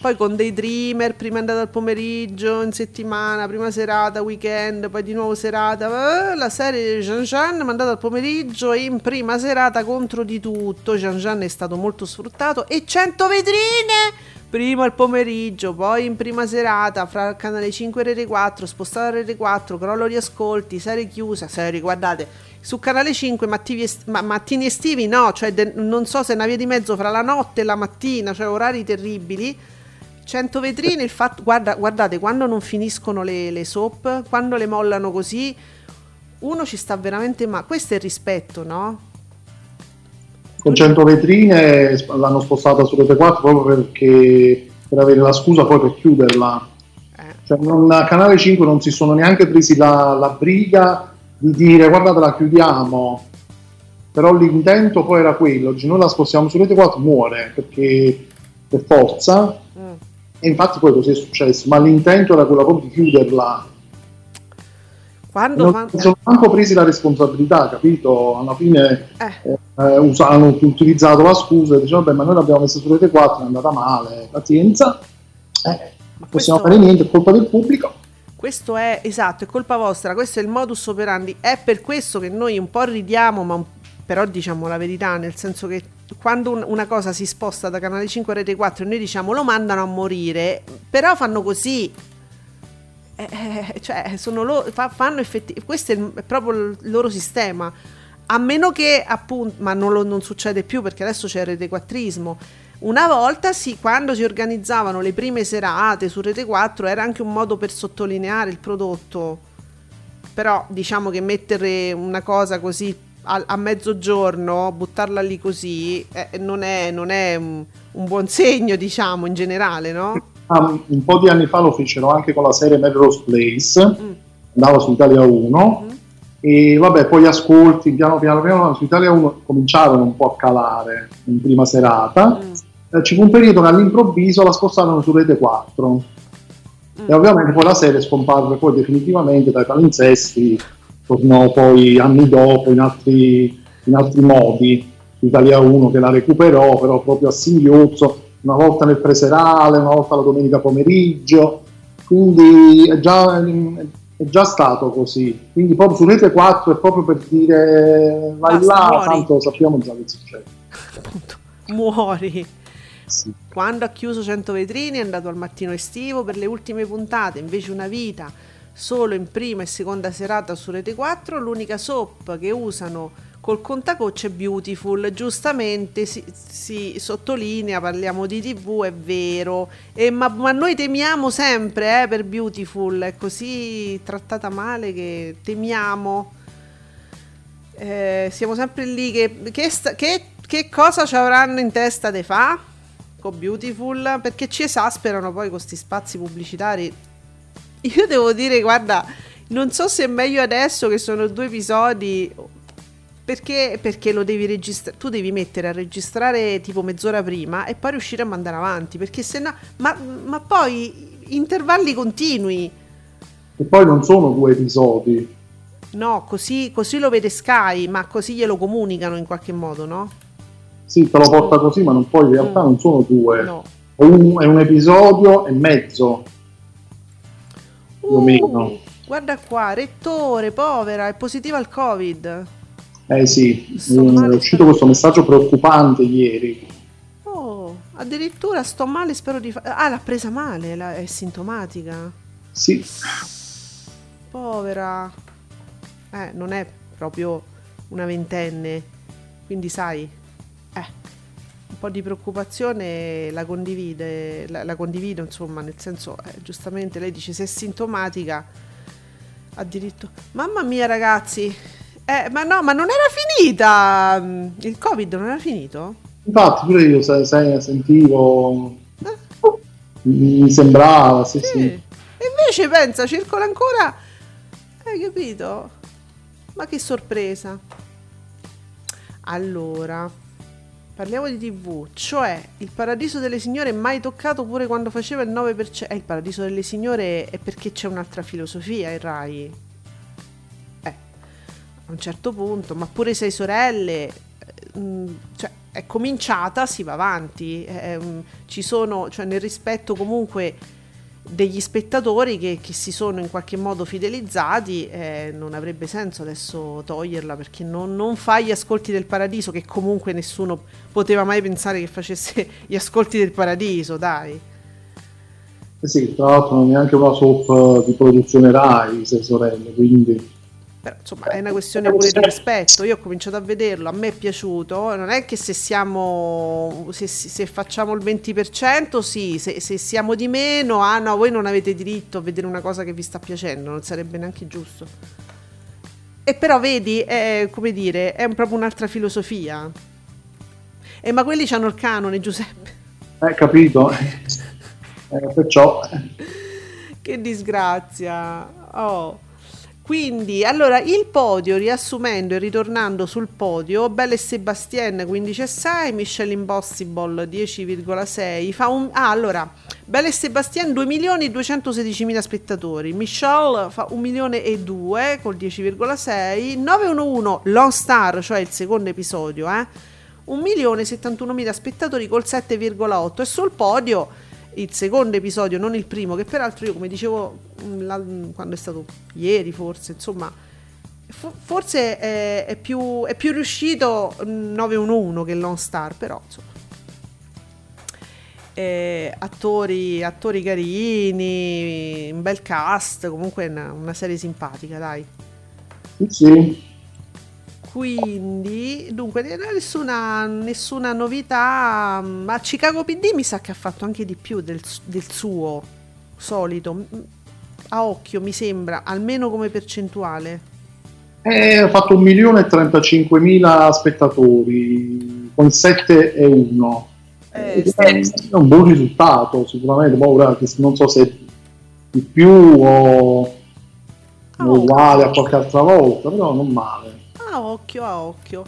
[SPEAKER 2] Poi con dei dreamer, prima è andato al pomeriggio, in settimana, prima serata, weekend, poi di nuovo serata, eh, la serie di Jean Jean mandato al pomeriggio e in prima serata contro di tutto, Jean Jean è stato molto sfruttato e 100 vetrine! Prima al pomeriggio, poi in prima serata, fra canale 5 e Rete 4, spostato a Rete 4, crollo riascolti, serie chiusa, serie, guardate, su canale 5 mattini, est- ma- mattini estivi no, cioè de- non so se è una via di mezzo fra la notte e la mattina, cioè orari terribili. 100 vetrine, il fatto, guarda, guardate, quando non finiscono le, le soap, quando le mollano così, uno ci sta veramente ma Questo è il rispetto, no?
[SPEAKER 3] Con 100 vetrine l'hanno spostata su Rete 4 proprio perché per avere la scusa poi per chiuderla.
[SPEAKER 2] Eh.
[SPEAKER 3] Cioè, non- a Canale 5 non si sono neanche presi la, la briga di dire guardate la chiudiamo. Però l'intento poi era quello, oggi noi la spostiamo su Rete 4 muore perché per forza
[SPEAKER 2] Mm.
[SPEAKER 3] E infatti poi così è successo, ma l'intento era quello proprio di chiuderla.
[SPEAKER 2] Quando
[SPEAKER 3] Non si sono manco presi la responsabilità, capito? Alla fine
[SPEAKER 2] eh,
[SPEAKER 3] eh, us- hanno utilizzato la scusa e dicevano, vabbè, ma noi l'abbiamo messa su Rete 4, è andata male, pazienza, eh, non possiamo
[SPEAKER 2] questo-
[SPEAKER 3] fare niente, è colpa del pubblico.
[SPEAKER 2] Questo è esatto, è colpa vostra, questo è il modus operandi. È per questo che noi un po' ridiamo, ma però diciamo la verità, nel senso che quando un- una cosa si sposta da canale 5 a rete 4 e noi diciamo lo mandano a morire, però fanno così. Eh, eh, cioè, sono loro, fa- fanno effettivamente, questo è, il- è proprio il loro sistema. A meno che appunto, ma non, lo- non succede più perché adesso c'è il rete 4 una volta sì, quando si organizzavano le prime serate su Rete 4 era anche un modo per sottolineare il prodotto. Però diciamo che mettere una cosa così a, a mezzogiorno, buttarla lì così, eh, non è, non è un, un buon segno, diciamo, in generale, no?
[SPEAKER 3] Ah, un po' di anni fa lo fecero anche con la serie Melrose Place,
[SPEAKER 2] Mm.
[SPEAKER 3] andava su Italia 1
[SPEAKER 2] Mm.
[SPEAKER 3] e vabbè poi gli ascolti piano piano piano su Italia 1 cominciarono un po' a calare in prima serata.
[SPEAKER 2] Mm.
[SPEAKER 3] Eh, ci fu un periodo che all'improvviso la spostarono su Rete 4
[SPEAKER 2] Mm.
[SPEAKER 3] e ovviamente poi la serie scomparve poi definitivamente dai palinsesti, tornò poi anni dopo in altri, in altri modi. Italia 1 che la recuperò però proprio a singhiozzo, una volta nel preserale, una volta la domenica pomeriggio, quindi è già, è già stato così. Quindi proprio su Rete 4 è proprio per dire vai
[SPEAKER 2] Basta,
[SPEAKER 3] là,
[SPEAKER 2] muori.
[SPEAKER 3] tanto sappiamo già che succede.
[SPEAKER 2] Appunto, muori.
[SPEAKER 3] Sì.
[SPEAKER 2] Quando ha chiuso 100 vetrine è andato al mattino estivo per le ultime puntate, invece una vita solo in prima e seconda serata su Rete 4, l'unica soap che usano col contagocce è Beautiful, giustamente si, si sottolinea, parliamo di tv, è vero, E ma, ma noi temiamo sempre eh, per Beautiful, è così trattata male che temiamo. Eh, siamo sempre lì che, che, che- che cosa ci avranno in testa de fa con Beautiful? Perché ci esasperano poi questi spazi pubblicitari io devo dire guarda non so se è meglio adesso che sono due episodi perché, perché lo devi registrare tu devi mettere a registrare tipo mezz'ora prima e poi riuscire a mandare avanti perché se no ma, ma poi intervalli continui
[SPEAKER 3] E poi non sono due episodi,
[SPEAKER 2] no così, così lo vede Sky ma così glielo comunicano in qualche modo no?
[SPEAKER 3] sì, te lo porta così, ma non, poi in realtà
[SPEAKER 2] Mm.
[SPEAKER 3] non sono due.
[SPEAKER 2] no
[SPEAKER 3] un, è un episodio e mezzo. O
[SPEAKER 2] Uh,
[SPEAKER 3] meno.
[SPEAKER 2] Guarda qua, rettore, povera, è positiva al Covid.
[SPEAKER 3] Eh sì,
[SPEAKER 2] male,
[SPEAKER 3] è uscito questo messaggio preoccupante ieri.
[SPEAKER 2] Oh, addirittura sto male, spero di fare... Ah, l'ha presa male, la- è sintomatica.
[SPEAKER 3] Sì,
[SPEAKER 2] Povera. Eh, non è proprio una ventenne. Quindi sai, eh, un po' di preoccupazione la condivide, la, la condivido insomma, nel senso, eh, giustamente lei dice se è sintomatica, addirittura... Mamma mia ragazzi, eh, ma no, ma non era finita! mm, Il Covid non era finito?
[SPEAKER 3] infatti pure io se, se- sentivo,
[SPEAKER 2] Eh?
[SPEAKER 3] mi sembrava, sì,
[SPEAKER 2] Sì.
[SPEAKER 3] sì.
[SPEAKER 2] Invece pensa, circola ancora. Hai capito? Ma che sorpresa. Allora, parliamo di TV, cioè il Paradiso delle Signore mai toccato pure quando faceva il 9%. Eh, il Paradiso delle Signore è perché c'è un'altra filosofia in Rai. Eh, a un certo punto, ma pure Sei Sorelle, eh, mm, cioè è cominciata, si va avanti. Ehm, ci sono, cioè nel rispetto comunque degli spettatori che, che si sono in qualche modo fidelizzati, eh, non avrebbe senso adesso toglierla perché non, non fa gli ascolti del paradiso, che comunque nessuno poteva mai pensare che facesse gli ascolti del paradiso, dai.
[SPEAKER 3] Eh sì, tra l'altro non è neanche una soap di produzione Rai, Sei Sorelle, quindi...
[SPEAKER 2] Però, insomma, è una questione pure di rispetto. Io ho cominciato a vederlo, a me è piaciuto. Non è che se siamo se, se facciamo il 20%, sì, se, se, siamo di meno, ah no, voi non avete diritto a vedere una cosa che vi sta piacendo, non sarebbe neanche giusto. E però vedi, è come dire, è proprio un'altra filosofia. E ma quelli hanno il canone, Giuseppe.
[SPEAKER 3] Eh, capito. Eh, perciò
[SPEAKER 2] che disgrazia. Oh. Quindi, allora, il podio, riassumendo e ritornando sul podio, Belle e Sebastien 15,6, Michelle Impossible 10,6, fa un... Ah, allora, Belle e Sebastien 2 milioni e 216 mila spettatori, Michelle fa 1 milione e 2 col 10,6, 911 Lone Star, cioè il secondo episodio, eh, 1 milione e 71 mila spettatori col 7,8 e sul podio il secondo episodio, non il primo, che peraltro io come dicevo mm, la, quando è stato ieri forse, insomma, fo- forse è, è, più, è, più, riuscito 911 che Lone Star, però insomma. Eh, attori, attori carini, un bel cast, comunque una, una serie simpatica, dai.
[SPEAKER 3] Sì.
[SPEAKER 2] Quindi, dunque, nessuna, nessuna novità. Ma Chicago PD mi sa che ha fatto anche di più del, del suo solito. A occhio mi sembra, almeno come percentuale.
[SPEAKER 3] Eh, ha fatto 1.035.000 spettatori con 7 e 1. Eh, è un buon risultato, sicuramente. Poi, non so se di più o oh. uguale a qualche altra volta, però non male
[SPEAKER 2] a occhio a occhio.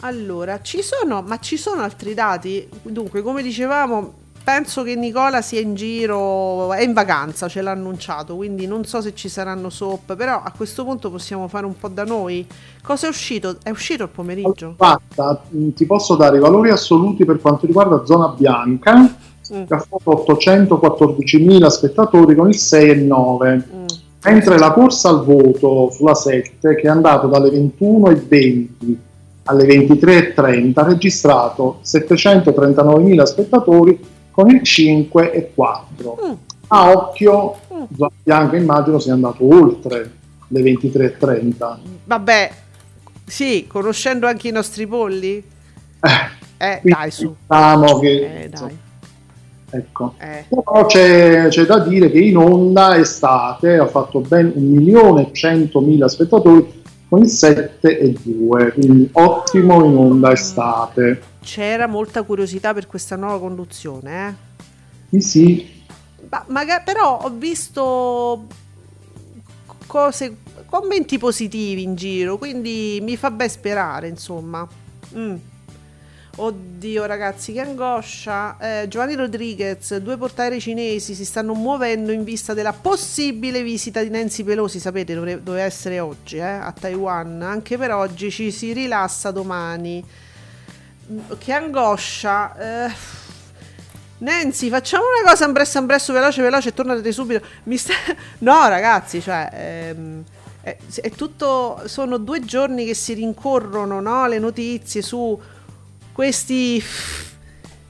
[SPEAKER 2] Allora, ci sono, ma ci sono altri dati? Dunque, come dicevamo, penso che Nicola sia in giro, è in vacanza, ce l'ha annunciato, quindi non so se ci saranno soap, però a questo punto possiamo fare un po' da noi. Cosa è uscito? È uscito il pomeriggio?
[SPEAKER 3] Guarda, ti posso dare i valori assoluti per quanto riguarda Zona Bianca, mm. che ha fatto 814.000 spettatori con il 6 e 9. Mm mentre la corsa al voto sulla 7 che è andato dalle 21.20 alle 23.30 ha registrato 739.000 spettatori con il 5 e 4 mm. a occhio mm. Bianca immagino sia andato oltre le 23.30
[SPEAKER 2] vabbè sì conoscendo anche i nostri polli
[SPEAKER 3] eh, eh dai su diciamo che eh, dai Ecco. Eh. Però c'è, c'è, da dire che in onda estate ha fatto ben 1.100.000 spettatori con il 7 e 2, quindi ottimo in onda estate.
[SPEAKER 2] C'era molta curiosità per questa nuova conduzione,
[SPEAKER 3] eh? Sì, sì.
[SPEAKER 2] Ma, magari, però ho visto cose, commenti positivi in giro, quindi mi fa ben sperare, insomma. Mm. Oddio ragazzi, che angoscia. Eh, Giovanni Rodriguez, due portaerei cinesi si stanno muovendo in vista della possibile visita di Nancy Pelosi, sapete, dovrebbe, doveva essere oggi, eh, a Taiwan. Anche per oggi ci si rilassa domani. Mm, che angoscia. Eh, Nancy, facciamo una cosa ambresso ambresso veloce veloce tornate subito. Sta... No ragazzi, cioè... Ehm, è, è tutto... Sono due giorni che si rincorrono, no? Le notizie su questi,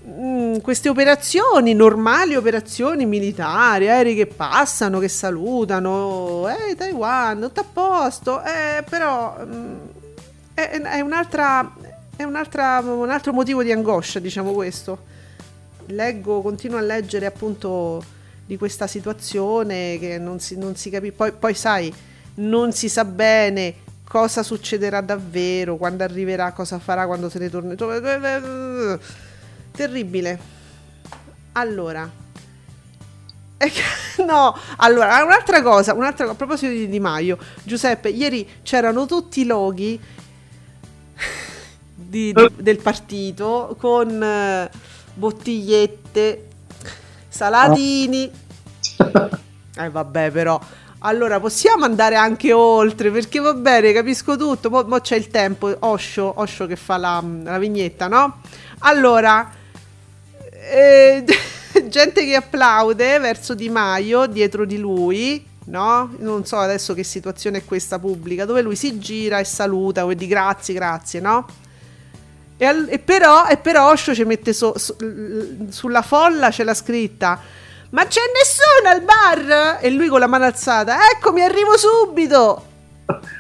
[SPEAKER 2] mm, queste operazioni, normali operazioni militari, aerei che passano, che salutano, eh Taiwan, tutto a posto, eh, però mm, è, è, un'altra, è un'altra, un altro motivo di angoscia, diciamo questo. Leggo, continuo a leggere appunto di questa situazione che non si, non si capisce, poi, poi sai, non si sa bene cosa succederà davvero, quando arriverà, cosa farà, quando se ne torna. Terribile. Allora. No, allora, un'altra cosa, un'altra cosa, a proposito di Di Maio, Giuseppe, ieri c'erano tutti i loghi di, di, del partito con uh, bottigliette, salatini. Eh vabbè, però Allora, possiamo andare anche oltre, perché va bene, capisco tutto, mo c'è il tempo, Osho, Osho che fa la, la vignetta, no? Allora, eh, gente che applaude verso Di Maio, dietro di lui, no? Non so adesso che situazione è questa pubblica, dove lui si gira e saluta, e di grazie, grazie, no? E, e però, e però Osho ci mette so- so- sulla folla c'è la scritta ma c'è nessuno al bar? E lui con la mano alzata, eccomi, arrivo subito.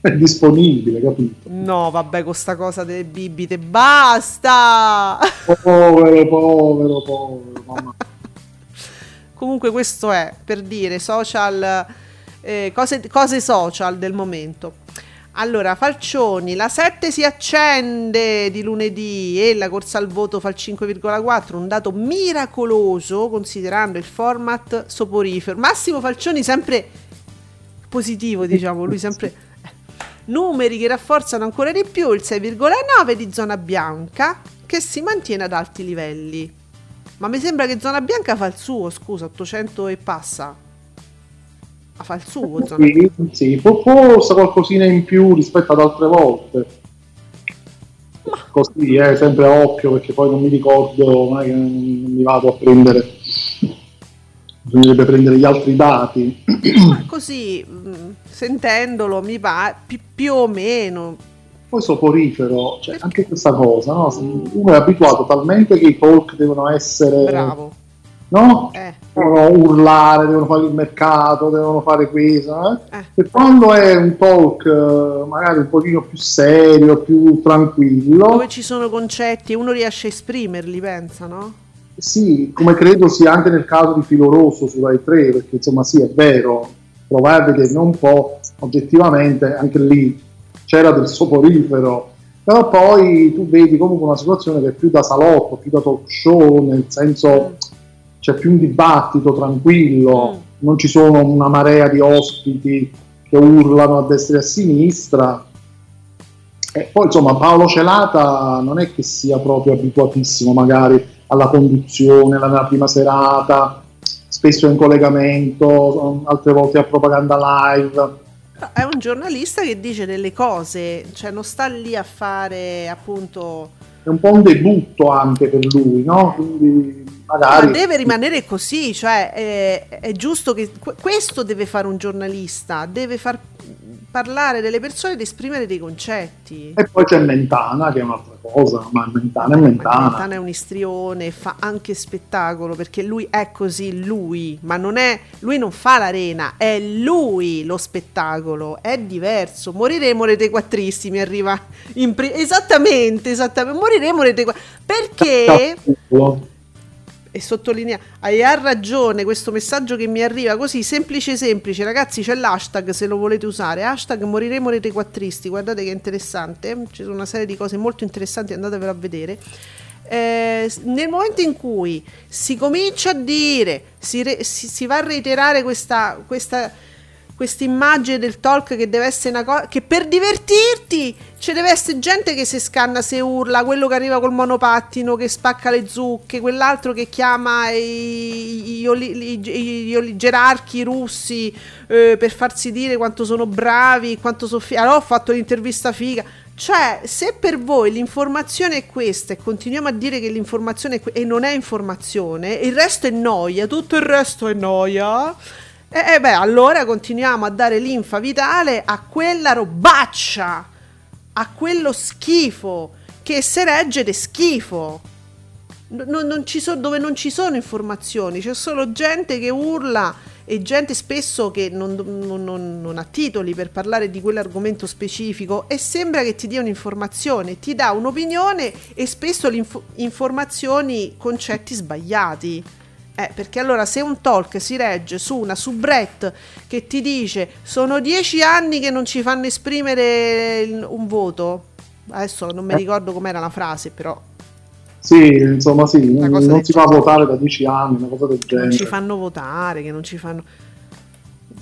[SPEAKER 3] È disponibile, capito?
[SPEAKER 2] No, vabbè, con sta cosa delle bibite, basta.
[SPEAKER 3] Povero, povero, povero, mamma.
[SPEAKER 2] Comunque questo è per dire social, eh, cose, cose social del momento. Allora, Falcioni, la 7 si accende di lunedì e la corsa al voto fa il 5,4, un dato miracoloso considerando il format soporifero. Massimo Falcioni sempre positivo, diciamo, lui sempre eh, numeri che rafforzano ancora di più il 6,9 di zona bianca che si mantiene ad alti livelli. Ma mi sembra che zona bianca fa il suo, scusa, 800 e passa. Ma fa il suo
[SPEAKER 3] Sì, sì, forse qualcosina in più rispetto ad altre volte. Così, eh, sempre a occhio perché poi non mi ricordo, non non mi vado a prendere. Bisognerebbe prendere gli altri dati.
[SPEAKER 2] Ma così, mh, sentendolo, mi pare pi- più o meno.
[SPEAKER 3] Poi soporifero, cioè, anche questa cosa, no? Uno è abituato talmente che i talk devono essere,
[SPEAKER 2] Bravo.
[SPEAKER 3] no?
[SPEAKER 2] Eh,
[SPEAKER 3] Devono urlare, devono fare il mercato, devono fare questo, eh?
[SPEAKER 2] eh.
[SPEAKER 3] E quando è un talk eh, magari un pochino più serio, più tranquillo,
[SPEAKER 2] Dove ci sono concetti uno riesce a esprimerli, pensa, no?
[SPEAKER 3] sì, come credo sia anche nel caso di Filo Rosso su Rai 3, perché insomma sì, è vero, provare a vederne un po', oggettivamente anche lì c'era del soporifero, però poi tu vedi comunque una situazione che è più da salotto, più da talk show, nel senso c'è più un dibattito tranquillo,
[SPEAKER 2] Mm.
[SPEAKER 3] non ci sono una marea di ospiti che urlano a destra e a sinistra. E poi insomma Paolo Celata non è che sia proprio abituatissimo magari alla conduzione, alla nella prima serata, spesso in collegamento, altre volte a propaganda live.
[SPEAKER 2] È un giornalista che dice delle cose, cioè non sta lì a fare appunto...
[SPEAKER 3] È un po' un debutto anche per lui, no? Quindi
[SPEAKER 2] Ma
[SPEAKER 3] magari
[SPEAKER 2] deve rimanere così, cioè è, è giusto che que- questo deve fare un giornalista, deve far parlare delle persone ed esprimere dei concetti.
[SPEAKER 3] E poi c'è Mentana che è un'altra cosa, ma Mentana è
[SPEAKER 2] Ma
[SPEAKER 3] Mentana.
[SPEAKER 2] Gaetano è un istrione, fa anche spettacolo perché lui è così, lui, ma non è, lui non fa l'arena, è lui lo spettacolo, è diverso. Moriremo rete quattristi, mi arriva in pri- esattamente, esattamente, moriremo rete quattristi. Perché, e sottolinea, hai ha ragione questo messaggio che mi arriva così, semplice semplice, ragazzi c'è l'hashtag se lo volete usare, hashtag moriremo rete quattristi, guardate che interessante, ci sono una serie di cose molto interessanti, andatevelo a vedere. Eh, nel momento in cui si comincia a dire, si, re- si- si va a reiterare questa, questa immagine del talk che deve essere una cosa che per divertirti ci deve essere gente che si scanna, se urla, quello che arriva col monopattino che spacca le zucche, quell'altro che chiama i, gerarchi russi eh, per farsi dire quanto sono bravi, quanto sono allora ho fatto l'intervista figa. Cioè, se per voi l'informazione è questa e continuiamo a dire che l'informazione è que- e non è informazione, il resto è noia, tutto il resto è noia. E eh, beh, allora continuiamo a dare linfa vitale a quella robaccia, a quello schifo che se regge de schifo. No- no- non ci so- dove non ci sono informazioni, c'è solo gente che urla e gente spesso che non, non- non- non ha titoli per parlare di quell'argomento specifico e sembra che ti dia un'informazione, ti dà un'opinione e spesso le informazioni, concetti sbagliati. Eh, perché allora se un talk si regge su una soubrette che ti dice sono dieci anni che non ci fanno esprimere il- un voto, adesso non mi ricordo com'era la frase, però
[SPEAKER 3] Sì, insomma sì, non si fa votare da dieci anni, una cosa del
[SPEAKER 2] che non
[SPEAKER 3] genere.
[SPEAKER 2] ci fanno votare, che non ci fanno...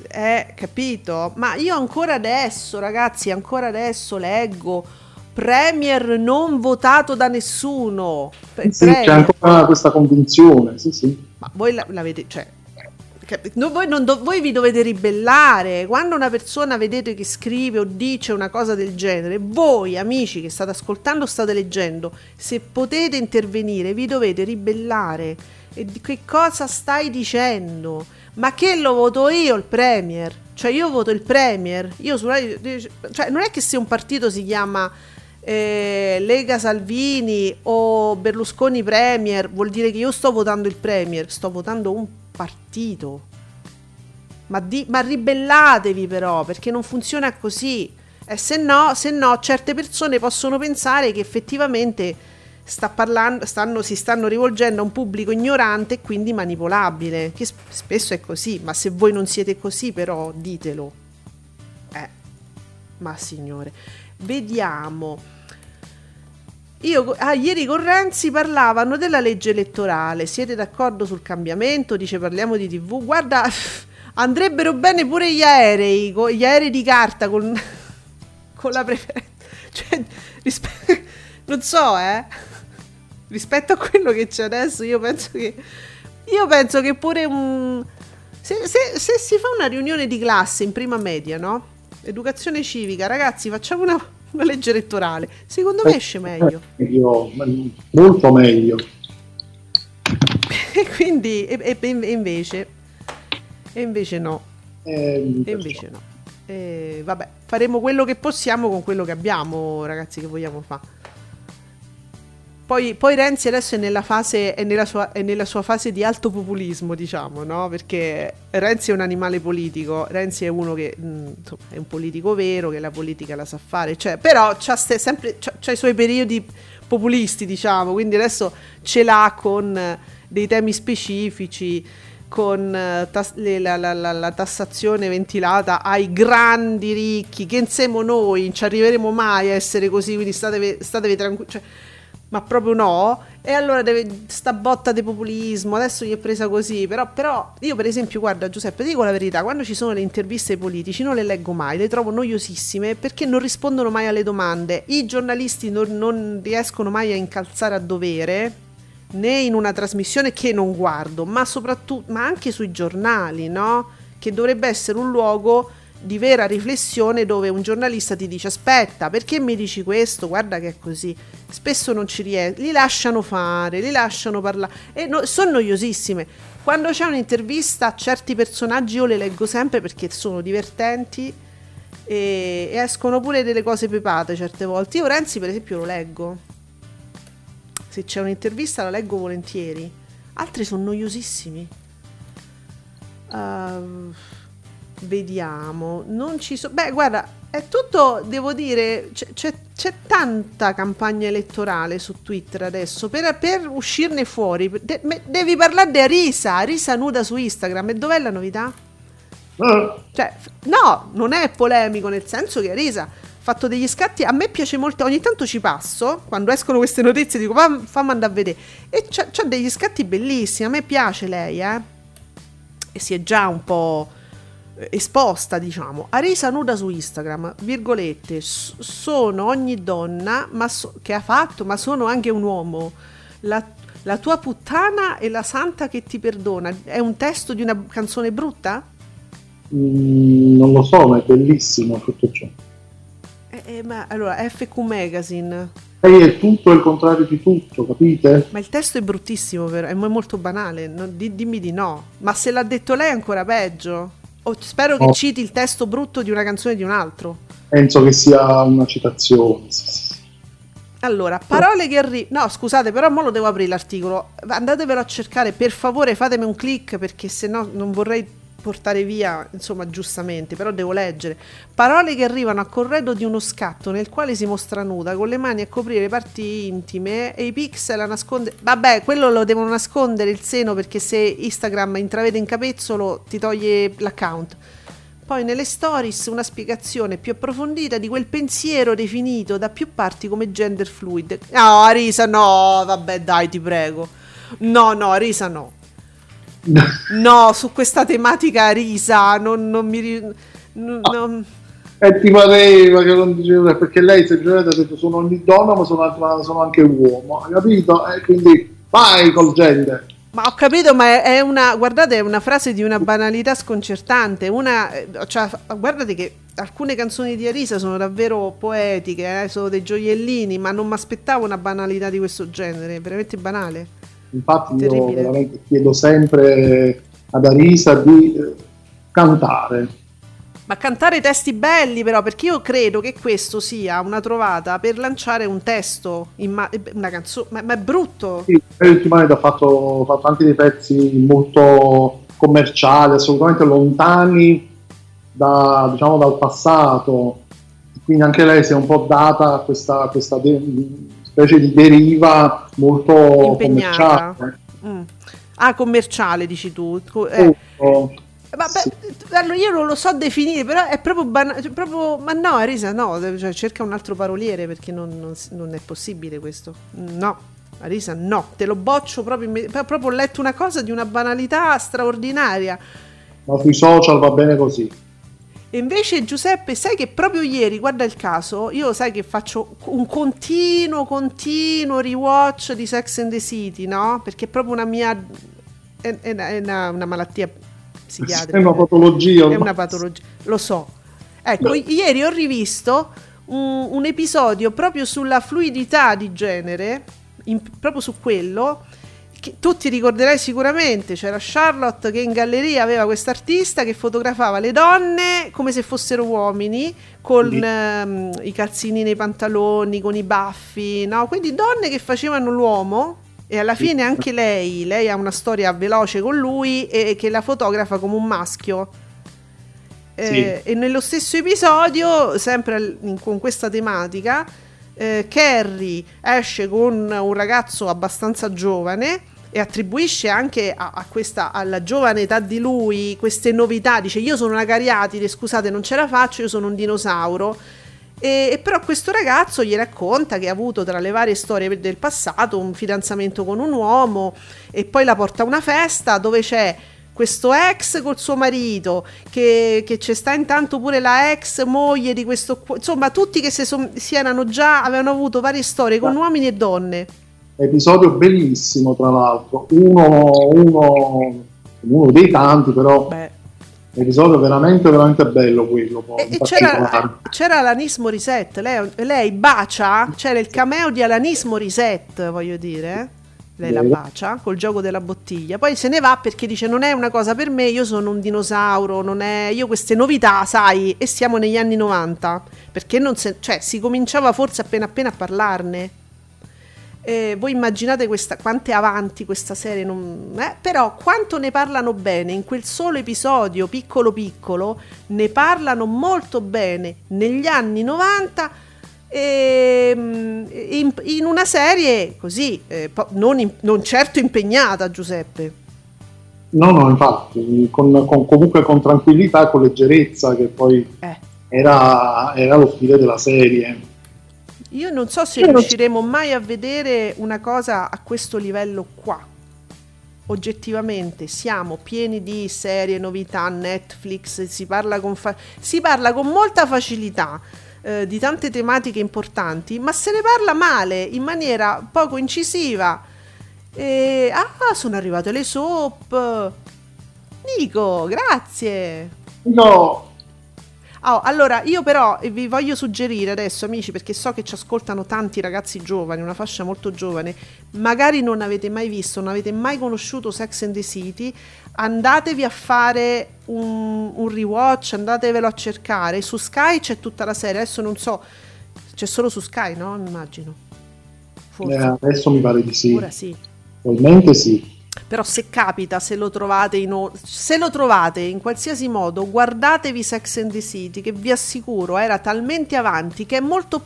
[SPEAKER 2] Eh, capito? Ma io ancora adesso, ragazzi, ancora adesso leggo Premier non votato da nessuno. Pre-
[SPEAKER 3] Sì, c'è ancora questa convinzione, sì, sì.
[SPEAKER 2] Ma voi la- l'avete, cioè, no, voi, non do- voi vi dovete ribellare. Quando una persona vedete che scrive o dice una cosa del genere, voi amici che state ascoltando, state leggendo, se potete intervenire, vi dovete ribellare. E di che cosa stai dicendo? Ma che lo voto io il Premier? Cioè io voto il Premier. Io su Rai- cioè, non è che se un partito si chiama eh, Lega Salvini o Berlusconi Premier vuol dire che io sto votando il Premier, sto votando un partito. Ma, di- ma ribellatevi però, perché non funziona così. E se no, se no, certe persone possono pensare che effettivamente sta parlando, stanno, si stanno rivolgendo a un pubblico ignorante e quindi manipolabile, che sp- spesso è così, ma se voi non siete così però ditelo. Eh, ma signore, vediamo. Io, ah, ieri con Renzi parlavano della legge elettorale. Siete d'accordo sul cambiamento? Dice parliamo di TV. Guarda, andrebbero bene pure gli aerei, gli aerei di carta con, con la preferenza. Cioè, rispe- non so, eh. Rispetto a quello che c'è adesso, io penso che. Io penso che pure un. Se, se- se si fa una riunione di classe in prima media, no? Educazione civica, ragazzi, facciamo una, una legge elettorale. Secondo me esce meglio.
[SPEAKER 3] Meglio, molto meglio.
[SPEAKER 2] E quindi, e, e- invece, e invece no,
[SPEAKER 3] Eh,
[SPEAKER 2] e invece no. E vabbè, faremo quello che possiamo con quello che abbiamo, ragazzi, che vogliamo fare. Poi, poi Renzi adesso è nella, fase, è, nella sua, è nella sua fase di alto populismo, diciamo, no? Perché Renzi è un animale politico, Renzi è uno che mh, insomma, è un politico vero, che la politica la sa fare, cioè, però c'ha sempre c'ha, c'ha i suoi periodi populisti, diciamo, quindi adesso ce l'ha con eh, dei temi specifici, con eh, tas- la, la- la- la tassazione ventilata ai grandi ricchi, che insieme noi non ci arriveremo mai a essere così, quindi statevi, statevi tranquilli. Cioè, ma proprio no. E allora deve sta botta di populismo. Adesso gli è presa così. Però, però io, per esempio, guarda, Giuseppe, dico la verità: quando ci sono le interviste ai politici, non le leggo mai, le trovo noiosissime perché non rispondono mai alle domande. I giornalisti non, non riescono mai a incalzare a dovere. Né in una trasmissione che non guardo, ma soprattutto, ma anche sui giornali, no? Che dovrebbe essere un luogo di vera riflessione dove un giornalista ti dice aspetta perché mi dici questo? Guarda che è così. Spesso non ci riescono li lasciano fare li lasciano parlare e no- sono noiosissime. Quando c'è un'intervista a certi personaggi io le leggo sempre perché sono divertenti e, e escono pure delle cose pepate certe volte. Io Renzi per esempio lo leggo. Se c'è un'intervista la leggo volentieri. Altri sono noiosissimi. Ehm, vediamo non ci sono beh guarda è tutto devo dire c'è, c'è- c'è tanta campagna elettorale su Twitter adesso per, per uscirne fuori de- me- devi parlare di Arisa Arisa nuda su Instagram e dov'è la novità?
[SPEAKER 3] Eh,
[SPEAKER 2] Cioè, no, non è polemico nel senso che Arisa ha fatto degli scatti. A me piace molto. Ogni tanto ci passo quando escono queste notizie, dico "Va- fammi andare a vedere. E c'ha, c'ha degli scatti bellissimi. A me piace lei, eh. E si è già un po' esposta, diciamo. Arisa nuda su Instagram, virgolette, "S- sono ogni donna ma so- che ha fatto, ma sono anche un uomo. La, la tua puttana e la santa che ti perdona. È un testo di una canzone brutta?
[SPEAKER 3] mm, non lo so, ma è bellissimo tutto ciò.
[SPEAKER 2] Eh, eh, ma allora FQ Magazine,
[SPEAKER 3] Lei è tutto il contrario di tutto, capite?
[SPEAKER 2] ma il testo è bruttissimo, vero? È mo- molto banale. non- di- dimmi di no. Ma se l'ha detto lei è ancora peggio. O spero che
[SPEAKER 3] No.
[SPEAKER 2] citi il testo brutto di una canzone di un altro.
[SPEAKER 3] Penso che sia una citazione. sì, sì.
[SPEAKER 2] Allora, parole che arrivano. No, scusate, però mo lo devo aprire l'articolo. Andatevelo a cercare, per favore, fatemi un click perché se no non vorrei portare via, insomma, giustamente, però devo leggere. Parole che arrivano a corredo di uno scatto nel quale si mostra nuda con le mani a coprire parti intime e i pixel a nascondere. Vabbè, quello lo devono nascondere il seno perché se Instagram intravede in capezzolo ti toglie l'account. Poi nelle stories una spiegazione più approfondita di quel pensiero definito da più parti come gender fluid. No, Arisa, no, vabbè, dai, ti prego. No, no, Arisa, no. No, su questa tematica Arisa, non, non mi... ri- n- non-
[SPEAKER 3] E ti pareva che non diceva perché lei semplicemente ha detto sono ogni donna ma sono, sono anche uomo, hai capito? E quindi vai col gender.
[SPEAKER 2] Ma ho capito, ma è- è una, guardate, è una frase di una banalità sconcertante. Una, eh, cioè, guardate che alcune canzoni di Arisa sono davvero poetiche, eh, sono dei gioiellini, ma non mi aspettavo una banalità di questo genere, è veramente banale.
[SPEAKER 3] Infatti io veramente chiedo sempre ad Arisa di eh, cantare.
[SPEAKER 2] Ma cantare testi belli, però, perché io credo che questo sia una trovata per lanciare un testo, in ma- una canzone, ma, ma è brutto.
[SPEAKER 3] Sì, ultimamente ha fatto, fatto anche dei pezzi molto commerciali, assolutamente lontani da, diciamo, dal passato. Quindi anche lei si è un po' data a questa, questa de- specie di deriva molto
[SPEAKER 2] Impegnata.
[SPEAKER 3] commerciale.
[SPEAKER 2] Mm. Ah, commerciale, dici tu. Eh. Ma, beh, allora, io non lo so definire, però è proprio banale. proprio, ma no, Arisa, no, cioè, cerca un altro paroliere perché non, non non è possibile questo. No, Arisa, no, te lo boccio proprio. Ho proprio letto una cosa di una banalità straordinaria.
[SPEAKER 3] ma sui social va bene così.
[SPEAKER 2] E invece Giuseppe, sai che proprio ieri, guarda il caso, io sai che faccio un continuo, continuo rewatch di Sex and the City, no? Perché è proprio una mia... è, è una, è una- una malattia psichiatrica.
[SPEAKER 3] È una patologia.
[SPEAKER 2] È una patologia, lo so. Ecco, ieri ho rivisto un, un episodio proprio sulla fluidità di genere, in- proprio su quello, tu ti ricorderai sicuramente, c'era Charlotte che in galleria aveva quest'artista che fotografava le donne come se fossero uomini, con
[SPEAKER 3] Sì.
[SPEAKER 2] ehm, i calzini nei pantaloni, con i baffi, no? Quindi donne che facevano l'uomo e alla fine anche lei, lei ha una storia veloce con lui e che la fotografa come un maschio. Eh, E nello stesso episodio, sempre in- con questa tematica, eh, Carrie esce con un ragazzo abbastanza giovane e attribuisce anche a, a questa, alla giovane età di lui queste novità. Dice: Io sono una cariatide, scusate, non ce la faccio, io sono un dinosauro. E, e però questo ragazzo gli racconta che ha avuto tra le varie storie del passato un fidanzamento con un uomo e poi la porta a una festa dove c'è questo ex col suo marito, che, che c'è sta intanto pure la ex moglie di questo, insomma tutti che si, son- si erano già, avevano avuto varie storie con uomini e donne.
[SPEAKER 3] Episodio bellissimo, tra l'altro. Uno, uno, uno dei tanti, però.
[SPEAKER 2] Beh,
[SPEAKER 3] Episodio veramente, veramente bello quello. Poi,
[SPEAKER 2] E, c'era, c'era Alanis Morissette, lei, lei bacia, c'era il cameo di Alanis Morissette, voglio dire. Lei la bacia col gioco della bottiglia, poi se ne va perché dice non è una cosa per me, io sono un dinosauro, non è... io queste novità, sai, e siamo negli anni 90, perché non se... cioè, si cominciava forse appena appena a parlarne. Eh, voi immaginate questa, quanto è avanti questa serie, non- eh, però quanto ne parlano bene in quel solo episodio piccolo piccolo, ne parlano molto bene negli anni 90 ehm, in, in una serie così, eh, non, in- non certo impegnata Giuseppe.
[SPEAKER 3] No, no, infatti, con, con- comunque con tranquillità con leggerezza, che poi
[SPEAKER 2] Eh.
[SPEAKER 3] era, era lo stile della serie.
[SPEAKER 2] Io non so se
[SPEAKER 3] Io non-
[SPEAKER 2] riusciremo mai a vedere una cosa a questo livello qua. Oggettivamente siamo pieni di serie, novità, Netflix, si parla con, fa- si parla con molta facilità eh, di tante tematiche importanti, ma se ne parla male, in maniera poco incisiva. E, ah, sono arrivate le soap. Nico, grazie.
[SPEAKER 3] No,
[SPEAKER 2] Oh, allora, io però vi voglio suggerire adesso, amici, perché so che ci ascoltano tanti ragazzi giovani, una fascia molto giovane, magari non avete mai visto, non avete mai conosciuto Sex and the City, andatevi a fare un, un rewatch, andatevelo a cercare. Su Sky c'è tutta la serie, adesso non so, c'è solo su Sky, no? Immagino. Forse.
[SPEAKER 3] eh, adesso mi pare di sì.
[SPEAKER 2] Ora sì.
[SPEAKER 3] Probabilmente sì.
[SPEAKER 2] Però se capita, se lo trovate in, o- se lo trovate in qualsiasi modo, guardatevi Sex and the City, che vi assicuro era talmente avanti che è molto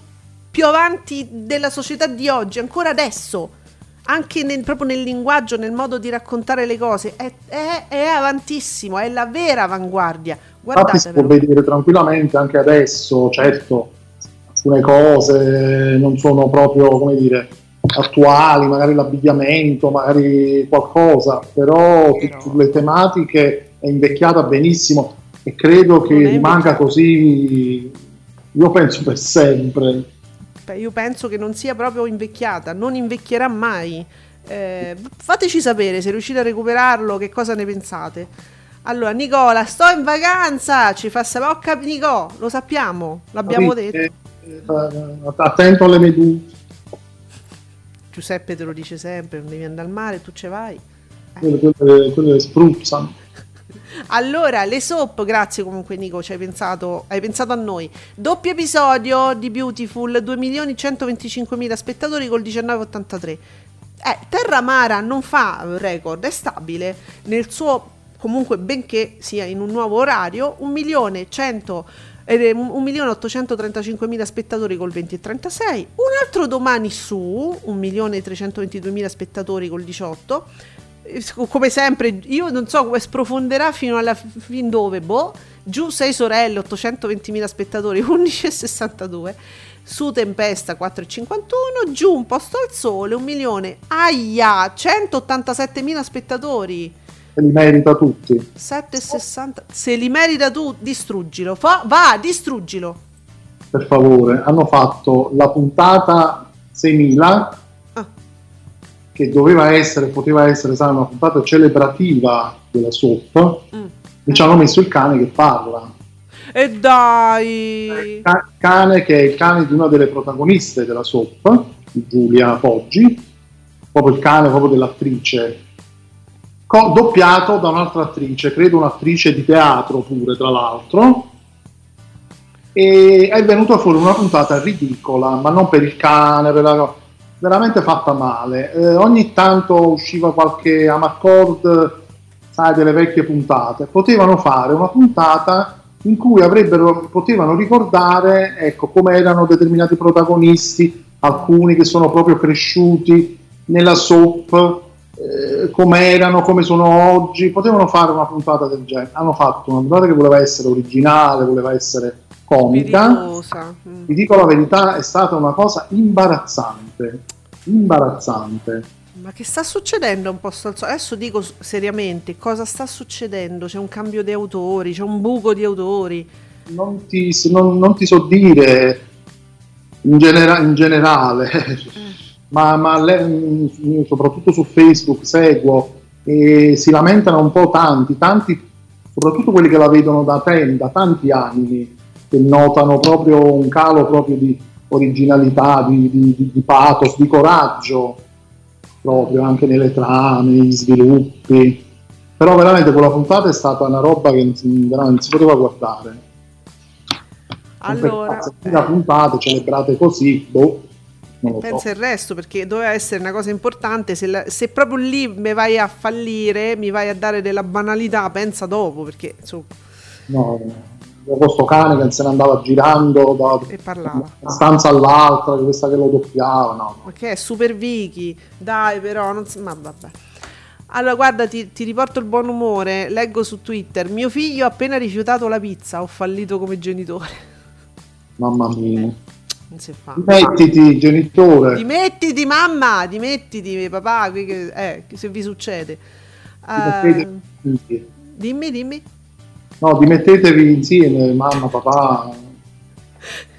[SPEAKER 2] più avanti della società di oggi, ancora adesso. Anche nel- proprio nel linguaggio, nel modo di raccontare le cose, è, è- è avantissimo, è la vera avanguardia.
[SPEAKER 3] Infatti si può vedere tranquillamente anche adesso, certo, alcune cose non sono proprio, come dire, attuali, magari l'abbigliamento, magari qualcosa, però sulle tematiche è invecchiata benissimo e credo che rimanga così, io penso per sempre.
[SPEAKER 2] Beh, io penso che non sia proprio invecchiata, non invecchierà mai. Eh, fateci sapere se riuscite a recuperarlo, che cosa ne pensate. Allora, Nicola, sto in vacanza, ci fa sapere, oh, cap- Nico, lo sappiamo, l'abbiamo detto.
[SPEAKER 3] Eh, eh, attento alle meduse,
[SPEAKER 2] Giuseppe te lo dice sempre, non devi andare al mare, tu ci vai.
[SPEAKER 3] quelle, quelle, quelle spruzzano.
[SPEAKER 2] Allora, le soap, grazie comunque Nico, ci hai pensato, hai pensato a noi. Doppio episodio di Beautiful, 2.125.000 spettatori col 19,83. Eh, Terra Mara non fa record, è stabile nel suo comunque benché sia in un nuovo orario, 1.100 ed è 1.835.000 spettatori col 20,36, un altro domani su 1.322.000 spettatori col 18 eh, come sempre io non so come sprofonderà fino alla fin dove boh. Giù 6 sorelle 820.000 spettatori 11,62 su Tempesta 4,51 giù un posto al sole 1 milione. Aia 187.000 spettatori
[SPEAKER 3] Se li merita tutti.
[SPEAKER 2] 7,60 se li merita tu distruggilo Fa- va distruggilo
[SPEAKER 3] Per favore, hanno fatto la puntata 6000
[SPEAKER 2] Ah.
[SPEAKER 3] che doveva essere, poteva essere sai, una puntata celebrativa della soap
[SPEAKER 2] Mm.
[SPEAKER 3] e ci hanno messo il cane che parla.
[SPEAKER 2] e dai
[SPEAKER 3] Ca- cane che è il cane di una delle protagoniste della soap, Giulia Poggi, proprio il cane proprio dell'attrice, co- doppiato da un'altra attrice, credo un'attrice di teatro pure tra l'altro, e è venuta fuori una puntata ridicola, ma non per il cane, per la- veramente fatta male. Eh, ogni tanto usciva qualche amarcord, sai, delle vecchie puntate. Potevano fare una puntata in cui avrebbero, potevano ricordare ecco, come erano determinati protagonisti, alcuni che sono proprio cresciuti nella soap, eh, come erano, come sono oggi. Potevano fare una puntata del genere. Hanno fatto una puntata che voleva essere originale, voleva essere comica.
[SPEAKER 2] Mm.
[SPEAKER 3] Vi dico la verità, è stata una cosa imbarazzante. Imbarazzante.
[SPEAKER 2] Ma che sta succedendo un po' Adesso dico seriamente, cosa sta succedendo? C'è un cambio di autori, c'è un buco di autori.
[SPEAKER 3] Non ti, non- non ti so dire in, genera- in generale, ma, ma le- soprattutto su Facebook seguo e si lamentano un po' tanti, tanti, soprattutto quelli che la vedono da, ten- da tanti anni, che notano proprio un calo proprio di originalità, di, di, di- pathos, di coraggio, proprio anche nelle trame, negli sviluppi. Però veramente quella puntata è stata una roba che non si, poteva guardare.
[SPEAKER 2] Allora,
[SPEAKER 3] la puntate celebrate così, boh, lo
[SPEAKER 2] pensa
[SPEAKER 3] so.
[SPEAKER 2] il resto perché doveva essere una cosa importante. Se, la- se proprio lì mi vai a fallire, mi vai a dare della banalità, pensa dopo perché insomma,
[SPEAKER 3] No, questo cane che se ne andava girando da
[SPEAKER 2] e parlava.
[SPEAKER 3] una stanza all'altra, questa che lo doppiava, no.
[SPEAKER 2] È Super Vicky? Dai, però, non so, ma vabbè. Allora, guarda, ti, ti riporto il buon umore. Leggo su Twitter: Mio figlio ha appena rifiutato la pizza. Ho fallito come genitore.
[SPEAKER 3] Mamma mia.
[SPEAKER 2] Non si fa.
[SPEAKER 3] Dimettiti, genitore.
[SPEAKER 2] Dimettiti, mamma, dimettiti, papà. qui che- eh, se vi succede.
[SPEAKER 3] Dimettetevi.
[SPEAKER 2] dimmi, dimmi.
[SPEAKER 3] No, dimettetevi insieme, mamma, papà.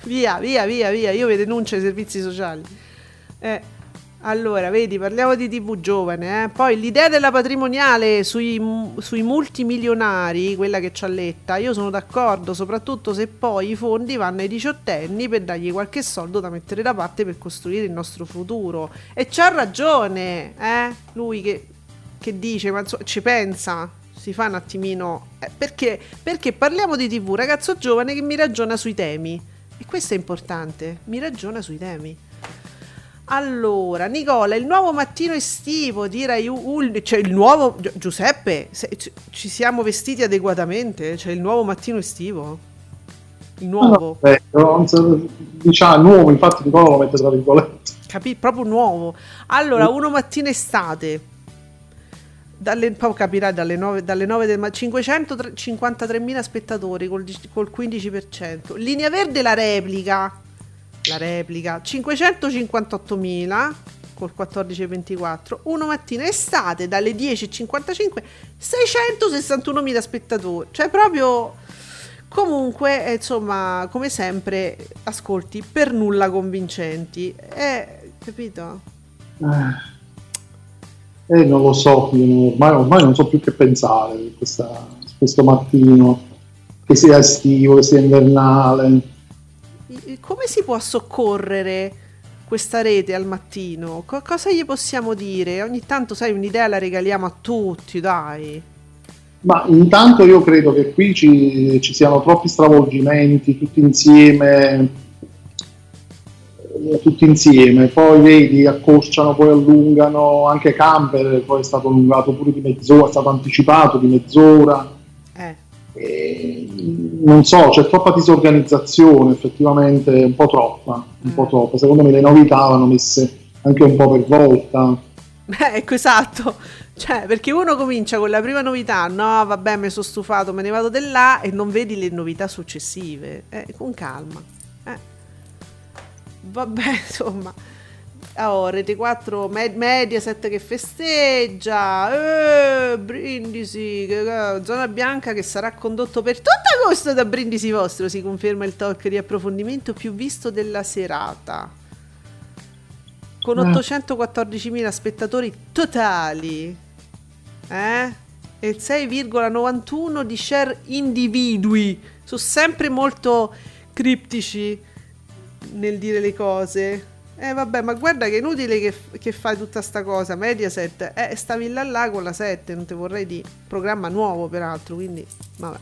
[SPEAKER 2] Via, via, via, via. Io vi denuncio ai servizi sociali. Eh, allora, vedi, parliamo di TV giovane. eh. Poi l'idea della patrimoniale sui, sui multimilionari, quella che ci alletta, io sono d'accordo, soprattutto se poi i fondi vanno ai diciottenni per dargli qualche soldo da mettere da parte per costruire il nostro futuro. E c'ha ragione, eh? Lui che, che dice, ma insomma, ci pensa, si fa un attimino... eh, perché? Perché parliamo di TV, ragazzo giovane che mi ragiona sui temi. E questo è importante, mi ragiona sui temi. Allora, Nicola, il nuovo mattino estivo di Rai Ul- cioè il nuovo Gi- Giuseppe, se- ci- siamo vestiti adeguatamente, cioè il nuovo mattino estivo. Il nuovo,
[SPEAKER 3] Eh, non so, diciamo nuovo, infatti Nicola lo mette tra virgolette.
[SPEAKER 2] capi? Proprio nuovo. Allora, uno mattino estate. Dalle, poi capirai dalle 9, dalle 9 del mattino 553.000 spettatori col, col 15% linea verde la replica la replica 558.000 col 14,24 uno mattina estate dalle 10,55 661.000 spettatori cioè proprio comunque eh, insomma come sempre ascolti per nulla convincenti eh, capito?
[SPEAKER 3] Eh, Eh, non lo so, ormai, ormai non so più che pensare questa- questo mattino, che sia estivo, che sia invernale.
[SPEAKER 2] Come si può soccorrere questa rete al mattino? Co- cosa gli possiamo dire? Ogni tanto, sai, un'idea la regaliamo a tutti, dai.
[SPEAKER 3] Ma intanto io credo che qui ci, ci siano troppi stravolgimenti tutti insieme, eh, tutti insieme, poi vedi accorciano, poi allungano, anche Camper poi è stato allungato pure di mezz'ora, è stato anticipato di mezz'ora.
[SPEAKER 2] Eh.
[SPEAKER 3] Non so, c'è troppa disorganizzazione, effettivamente un po' troppa, un po' troppa. Secondo me le novità vanno messe anche un po' per volta.
[SPEAKER 2] Eh, ecco, esatto. Cioè, perché uno comincia con la prima novità, no, vabbè, mi sono stufato, me ne vado di là e non vedi le novità successive. Eh, con calma. Eh. Vabbè, insomma. Oh, Rete 4, Med- Mediaset che festeggia, eh, Brindisi, che- zona bianca che sarà condotto per tutto agosto da Brindisi Vostro, si conferma il talk di approfondimento più visto della serata. Con
[SPEAKER 3] Eh.
[SPEAKER 2] 814.000 spettatori totali, eh? E il 6,91 di share individui. Sono sempre molto criptici nel dire le cose. Eh vabbè, ma guarda che inutile che, che fai tutta sta cosa. Mediaset, eh, stavi là là con la 7, non ti vorrei dire. Programma nuovo peraltro, quindi vabbè.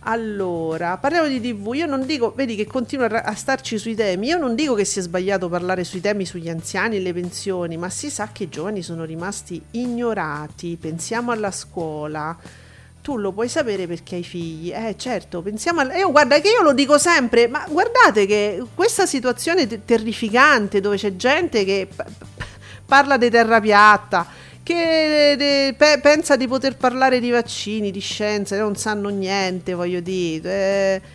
[SPEAKER 2] Allora, parliamo di TV. Io non dico, vedi che continua a starci sui temi. Io non dico che sia sbagliato parlare sui temi sugli anziani e le pensioni, ma si sa che i giovani sono rimasti ignorati. Pensiamo alla scuola. Tu lo puoi sapere perché hai figli. Eh, certo, pensiamo al... Io guarda che io lo dico sempre, ma guardate che questa situazione te- terrificante dove c'è gente che p- p- parla di terra piatta, che de- pe- pensa di poter parlare di vaccini, di scienza, e non sanno niente, voglio dire,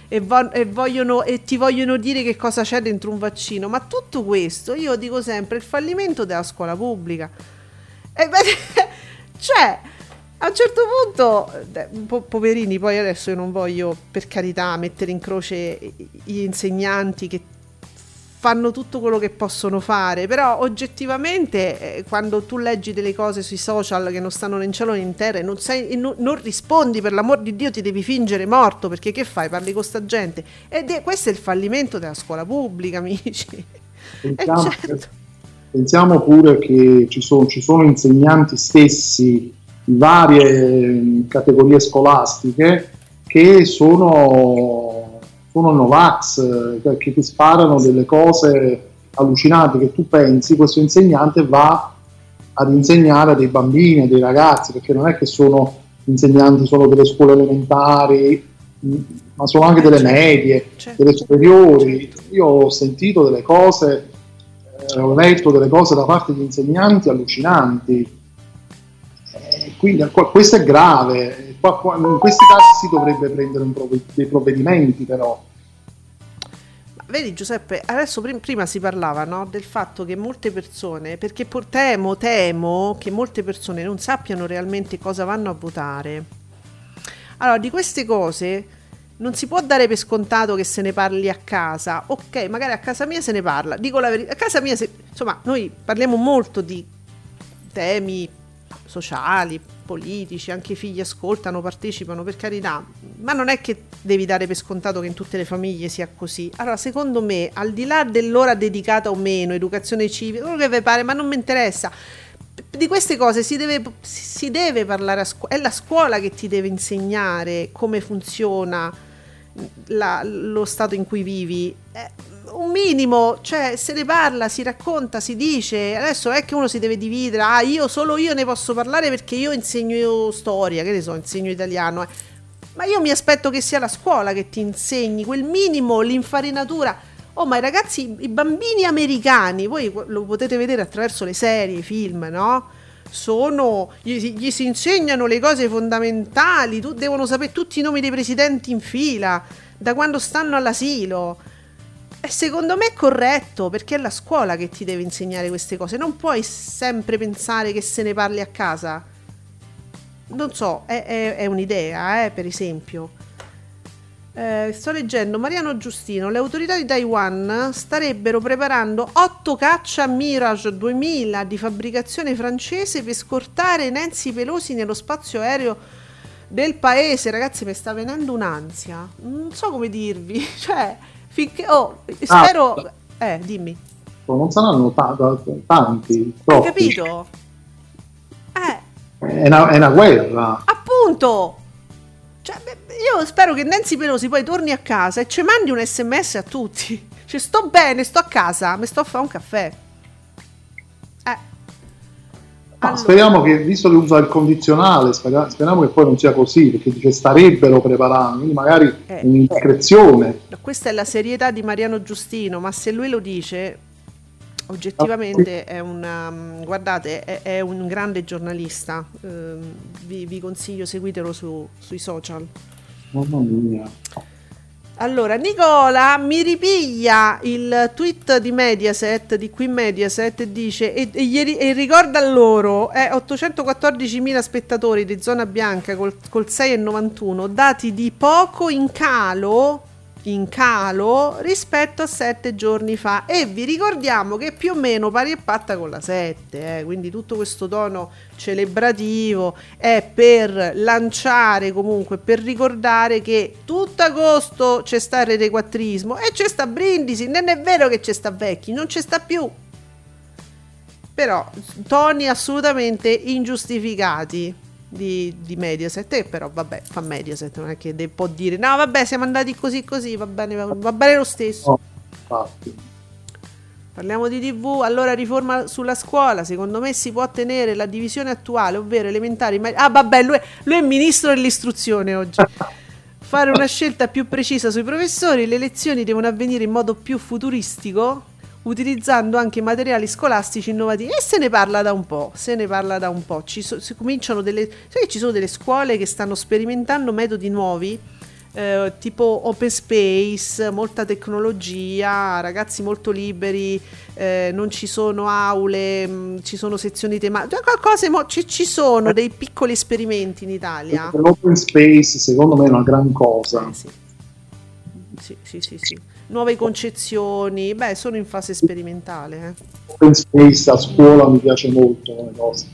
[SPEAKER 2] eh, e, vo- e vogliono, e ti vogliono dire che cosa c'è dentro un vaccino, ma tutto questo, io dico sempre, il fallimento della scuola pubblica. E beh, cioè, a un certo punto, eh, po- poverini, poi adesso io non voglio per carità mettere in croce gli insegnanti che fanno tutto quello che possono fare, però oggettivamente eh, quando tu leggi delle cose sui social che non stanno né in cielo né in terra e non, sei- non- non rispondi, per l'amor di Dio ti devi fingere morto, perché che fai? Parli con sta gente. Ed è, questo è il fallimento della scuola pubblica, amici. Eh,
[SPEAKER 3] Pensiamo,
[SPEAKER 2] certo.
[SPEAKER 3] pensiamo pure che ci sono, ci sono insegnanti stessi varie eh, categorie scolastiche che sono, sono Novax, eh, che ti sparano delle cose allucinanti che tu pensi questo insegnante va ad insegnare a dei bambini, a dei ragazzi, perché non è che sono insegnanti solo delle scuole elementari, mh, ma sono anche delle medie,
[SPEAKER 2] Certo.
[SPEAKER 3] delle superiori. Io ho sentito delle cose, eh, ho letto delle cose da parte di insegnanti allucinanti. Quindi questo è grave. In questi casi si dovrebbe prendere dei provvedimenti, però.
[SPEAKER 2] Vedi Giuseppe, adesso prim- prima si parlava no, del fatto che molte persone, perché temo, temo che molte persone non sappiano realmente cosa vanno a votare. Allora, di queste cose non si può dare per scontato che se ne parli a casa. Ok, magari a casa mia se ne parla. Dico la verità, a casa mia, se- insomma, noi parliamo molto di temi sociali, politici, anche i figli ascoltano, partecipano, per carità, ma non è che devi dare per scontato che in tutte le famiglie sia così. Allora, secondo me, al di là dell'ora dedicata o meno, educazione civica, quello che vi pare, ma non mi interessa. Di queste cose si deve, si deve parlare a scuola, è la scuola che ti deve insegnare come funziona la- lo stato in cui vivi. Eh, un minimo, cioè se ne parla, si racconta, si dice. Adesso è che uno si deve dividere, ah, io solo io ne posso parlare perché io insegno storia, che ne so, insegno italiano. eh. Ma io mi aspetto che sia la scuola che ti insegni quel minimo, l'infarinatura. Oh, ma i ragazzi, i bambini americani, voi lo potete vedere attraverso le serie, i film, no? Sono, gli, gli si insegnano le cose fondamentali, tu, devono sapere tutti i nomi dei presidenti in fila, da quando stanno all'asilo. Secondo me è corretto, perché è la scuola che ti deve insegnare queste cose. Non puoi sempre pensare che se ne parli a casa. Non so, è, è- è un'idea, eh, per esempio. Eh, sto leggendo Mariano Giustino. Le autorità di Taiwan starebbero preparando 8 caccia Mirage 2000 di fabbricazione francese per scortare Nancy Pelosi nello spazio aereo del paese. Ragazzi, mi sta venendo un'ansia. Non so come dirvi. Cioè, finché. Oh,
[SPEAKER 3] Ah.
[SPEAKER 2] spero. Eh, dimmi.
[SPEAKER 3] Non saranno ta- tanti,
[SPEAKER 2] Hai
[SPEAKER 3] troppi.
[SPEAKER 2] capito? Eh.
[SPEAKER 3] È una, è una guerra.
[SPEAKER 2] Appunto! Cioè, io spero che Nancy Pelosi poi torni a casa e ci mandi un sms a tutti. Cioè, sto bene, sto a casa, mi sto a fare un caffè. Eh.
[SPEAKER 3] Ma
[SPEAKER 2] Allora,
[SPEAKER 3] speriamo che, visto che usa il condizionale, spera- speriamo che poi non sia così, perché dice starebbero preparando, quindi magari
[SPEAKER 2] Eh.
[SPEAKER 3] un'indiscrezione.
[SPEAKER 2] questa è la serietà di Mariano Giustino, ma se lui lo dice, oggettivamente è una. Guardate, è, è un grande giornalista. Ehm, vi, vi consiglio, seguitelo su- sui social.
[SPEAKER 3] Mamma mia.
[SPEAKER 2] Allora, Nicola mi ripiglia il tweet di Mediaset, di qui Mediaset, dice, e, e ieri- e ricorda loro, eh, 814.000 spettatori di zona bianca col, col 6,91, dati di poco in calo, in calo rispetto a sette giorni fa. E vi ricordiamo che più o meno pari e patta con la 7, eh, quindi tutto questo tono celebrativo è per lanciare comunque, per ricordare che tutto agosto c'è sta retequattrismo e c'è sta Brindisi, non è vero che c'è sta Vecchi, non c'è sta più. Però toni assolutamente ingiustificati di, di Mediaset, e però vabbè, fa Mediaset, non è che de- può dire no vabbè siamo andati così così, va bene, va, va bene lo stesso.
[SPEAKER 3] Infatti.
[SPEAKER 2] Parliamo di TV, allora riforma sulla scuola, secondo me si può tenere la divisione attuale, ovvero elementari... ma- Ah vabbè, lui, lui è ministro dell'istruzione oggi. Fare una scelta più precisa sui professori, le lezioni devono avvenire in modo più futuristico, utilizzando anche materiali scolastici innovativi. E se ne parla da un po', se ne parla da un po'. Ci so- si cominciano delle... Sai che ci sono delle scuole che stanno sperimentando metodi nuovi? eh, tipo open space, molta tecnologia, ragazzi molto liberi, eh, non ci sono aule, mh, ci sono sezioni tematiche, cose mo- ci, ci sono dei piccoli esperimenti in Italia.
[SPEAKER 3] L'open space secondo me è una gran cosa.
[SPEAKER 2] Eh, sì. Sì, sì, sì, sì. Nuove concezioni, beh, sono in fase sperimentale. eh.
[SPEAKER 3] Open space a scuola mi piace molto come cosa.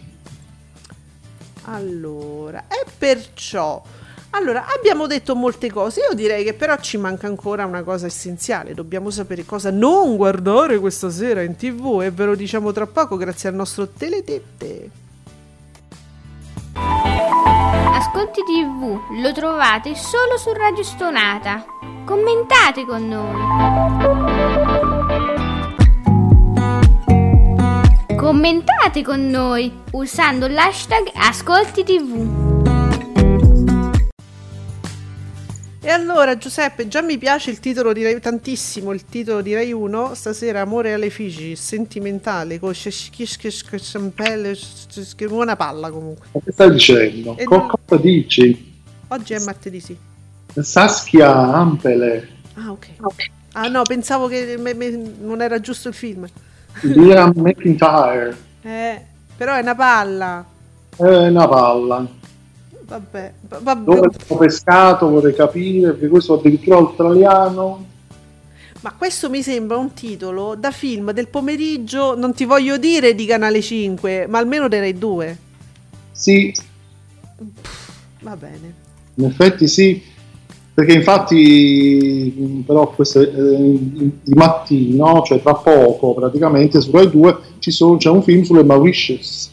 [SPEAKER 2] Allora, e perciò, allora, abbiamo detto molte cose, io direi che però ci manca ancora una cosa essenziale, dobbiamo sapere cosa non guardare questa sera in tv e ve lo diciamo tra poco grazie al nostro Teletette.
[SPEAKER 4] Ascolti TV lo trovate solo su Radio Stonata. Commentate con noi. Commentate con noi usando l'hashtag Ascolti TV.
[SPEAKER 2] E allora Giuseppe, già mi piace il titolo di Rai, tantissimo il titolo di Rai 1, stasera Amore alle Figi, sentimentale, con una palla comunque.
[SPEAKER 3] Ma che stai dicendo?
[SPEAKER 2] E
[SPEAKER 3] Co-
[SPEAKER 2] non-
[SPEAKER 3] cosa dici?
[SPEAKER 2] Oggi è martedì sì.
[SPEAKER 3] Saskia Ampele,
[SPEAKER 2] Ah, ok. Ah, no, pensavo che me- me- non era giusto il film.
[SPEAKER 3] Liam McIntyre,
[SPEAKER 2] Eh, però è una palla.
[SPEAKER 3] è una palla.
[SPEAKER 2] Vabbè, va- vabbè.
[SPEAKER 3] Dove l'hanno pescato vorrei capire, perché questo è addirittura australiano.
[SPEAKER 2] Ma questo mi sembra un titolo da film del pomeriggio, non ti voglio dire di Canale 5, ma almeno dei Rai 2.
[SPEAKER 3] Sì,
[SPEAKER 2] Va bene.
[SPEAKER 3] in effetti sì, perché infatti però questo è, eh, di mattino, cioè tra poco praticamente su Rai 2 ci sono, c'è un film sulle Mauritius.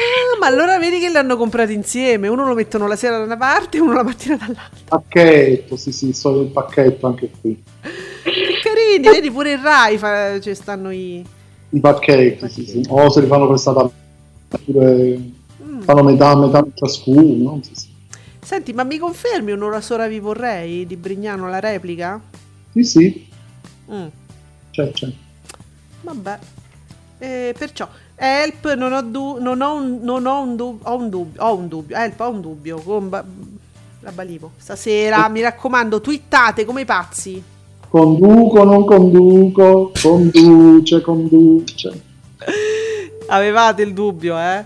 [SPEAKER 2] Ah, ma allora vedi che li hanno comprati insieme. Uno lo mettono la sera da una parte e uno la mattina dall'altra.
[SPEAKER 3] Pacchetto, sì sì, so il pacchetto anche qui.
[SPEAKER 2] Che carini, vedi pure il Rai, fa, ci stanno i...
[SPEAKER 3] I pacchetti, sì, sì. O se li fanno questa oppure
[SPEAKER 2] Mm.
[SPEAKER 3] fanno metà, metà ciascuno. Sì, sì.
[SPEAKER 2] Senti, ma mi confermi un'ora sola vi vorrei di Brignano la replica?
[SPEAKER 3] sì, sì,
[SPEAKER 2] Mm.
[SPEAKER 3] c'è, c'è.
[SPEAKER 2] Vabbè. Eh, perciò, help, non ho, du- non ho un, non ho un, dub- ho un dubbio, ho un dubbio, help, ho un dubbio, con ba- la Balivo. Stasera, mi raccomando, twittate come pazzi.
[SPEAKER 3] Conduco, non conduco, conduce, conduce.
[SPEAKER 2] Avevate il dubbio, eh?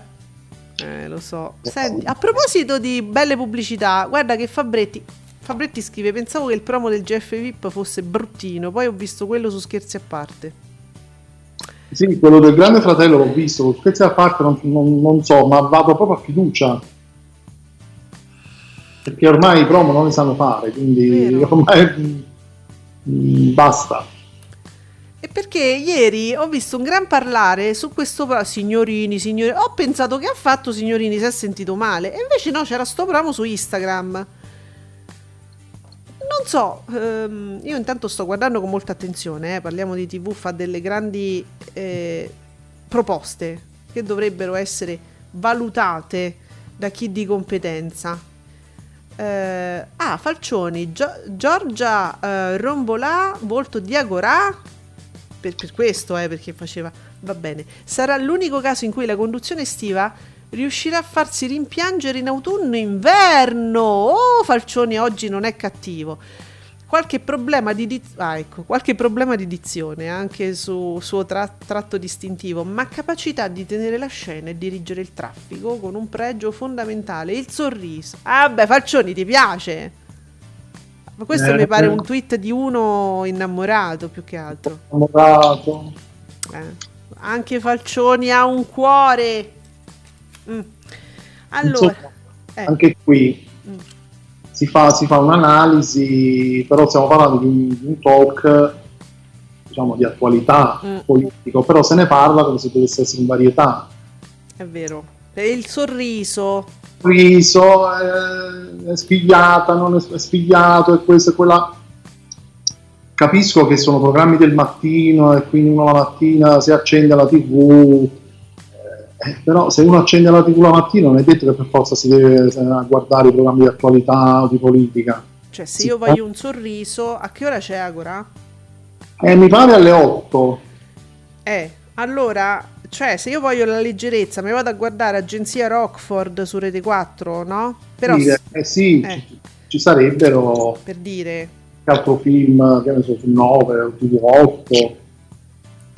[SPEAKER 2] Eh, lo so. Senti, a proposito di belle pubblicità, guarda che Fabretti, Fabretti scrive: Pensavo che il promo del GF VIP fosse bruttino, poi ho visto quello su scherzi a parte.
[SPEAKER 3] Sì, quello del Grande Fratello l'ho visto, scherzi a parte non, non- non so, ma vado proprio a fiducia. Perché ormai i promo non le sanno fare, quindi
[SPEAKER 2] Vero.
[SPEAKER 3] ormai mm, basta.
[SPEAKER 2] E perché ieri ho visto un gran parlare su questo signorini, signori. Ho pensato che ha fatto signorini, si è sentito male. E invece no, c'era sto promo su Instagram. Non so, ehm, io intanto sto guardando con molta attenzione, eh, parliamo di TV, fa delle grandi eh, proposte che dovrebbero essere valutate da chi di competenza. Eh, ah, Falcioni, Gio- Giorgia eh, Rombolà, volto di Agorà, per, per questo, eh, perché faceva, va bene, sarà l'unico caso in cui la conduzione estiva riuscirà a farsi rimpiangere in autunno e inverno. Oh, Falcioni oggi non è cattivo. Qualche problema di, diz- ah, ecco, qualche problema di dizione anche su suo tra- tratto distintivo, ma capacità di tenere la scena e dirigere il traffico con un pregio fondamentale, il sorriso. Ah, beh, Falcioni ti piace? Ma questo
[SPEAKER 3] Eh,
[SPEAKER 2] mi pare un tweet di uno innamorato più che altro.
[SPEAKER 3] Innamorato.
[SPEAKER 2] Eh, Anche Falcioni ha un cuore. Mm. Allora,
[SPEAKER 3] Insomma,
[SPEAKER 2] eh,
[SPEAKER 3] anche qui
[SPEAKER 2] Mm.
[SPEAKER 3] si fa, si fa un'analisi, però stiamo parlando di un, di un talk diciamo di attualità
[SPEAKER 2] Mm.
[SPEAKER 3] politico, però se ne parla come se dovesse essere in varietà.
[SPEAKER 2] è vero. E il sorriso.
[SPEAKER 3] Riso, eh, è spigliata, non è, è spigliato, e questo e quella. Capisco che sono programmi del mattino e quindi uno la mattina si accende la tv, però se uno accende la tv la mattina non è detto che per forza si deve eh, guardare i programmi di attualità o di politica.
[SPEAKER 2] Cioè, se
[SPEAKER 3] Sì.
[SPEAKER 2] io voglio un sorriso, a che ora c'è Agora?
[SPEAKER 3] Eh, mi pare alle 8.
[SPEAKER 2] Eh, allora, cioè, se io voglio la leggerezza, mi vado a guardare Agenzia Rockford su Rete 4, no? Però,
[SPEAKER 3] Sì, eh, sì,
[SPEAKER 2] eh.
[SPEAKER 3] Ci, ci sarebbero
[SPEAKER 2] per dire,
[SPEAKER 3] altro film, che ne so, su 9 o TV 8.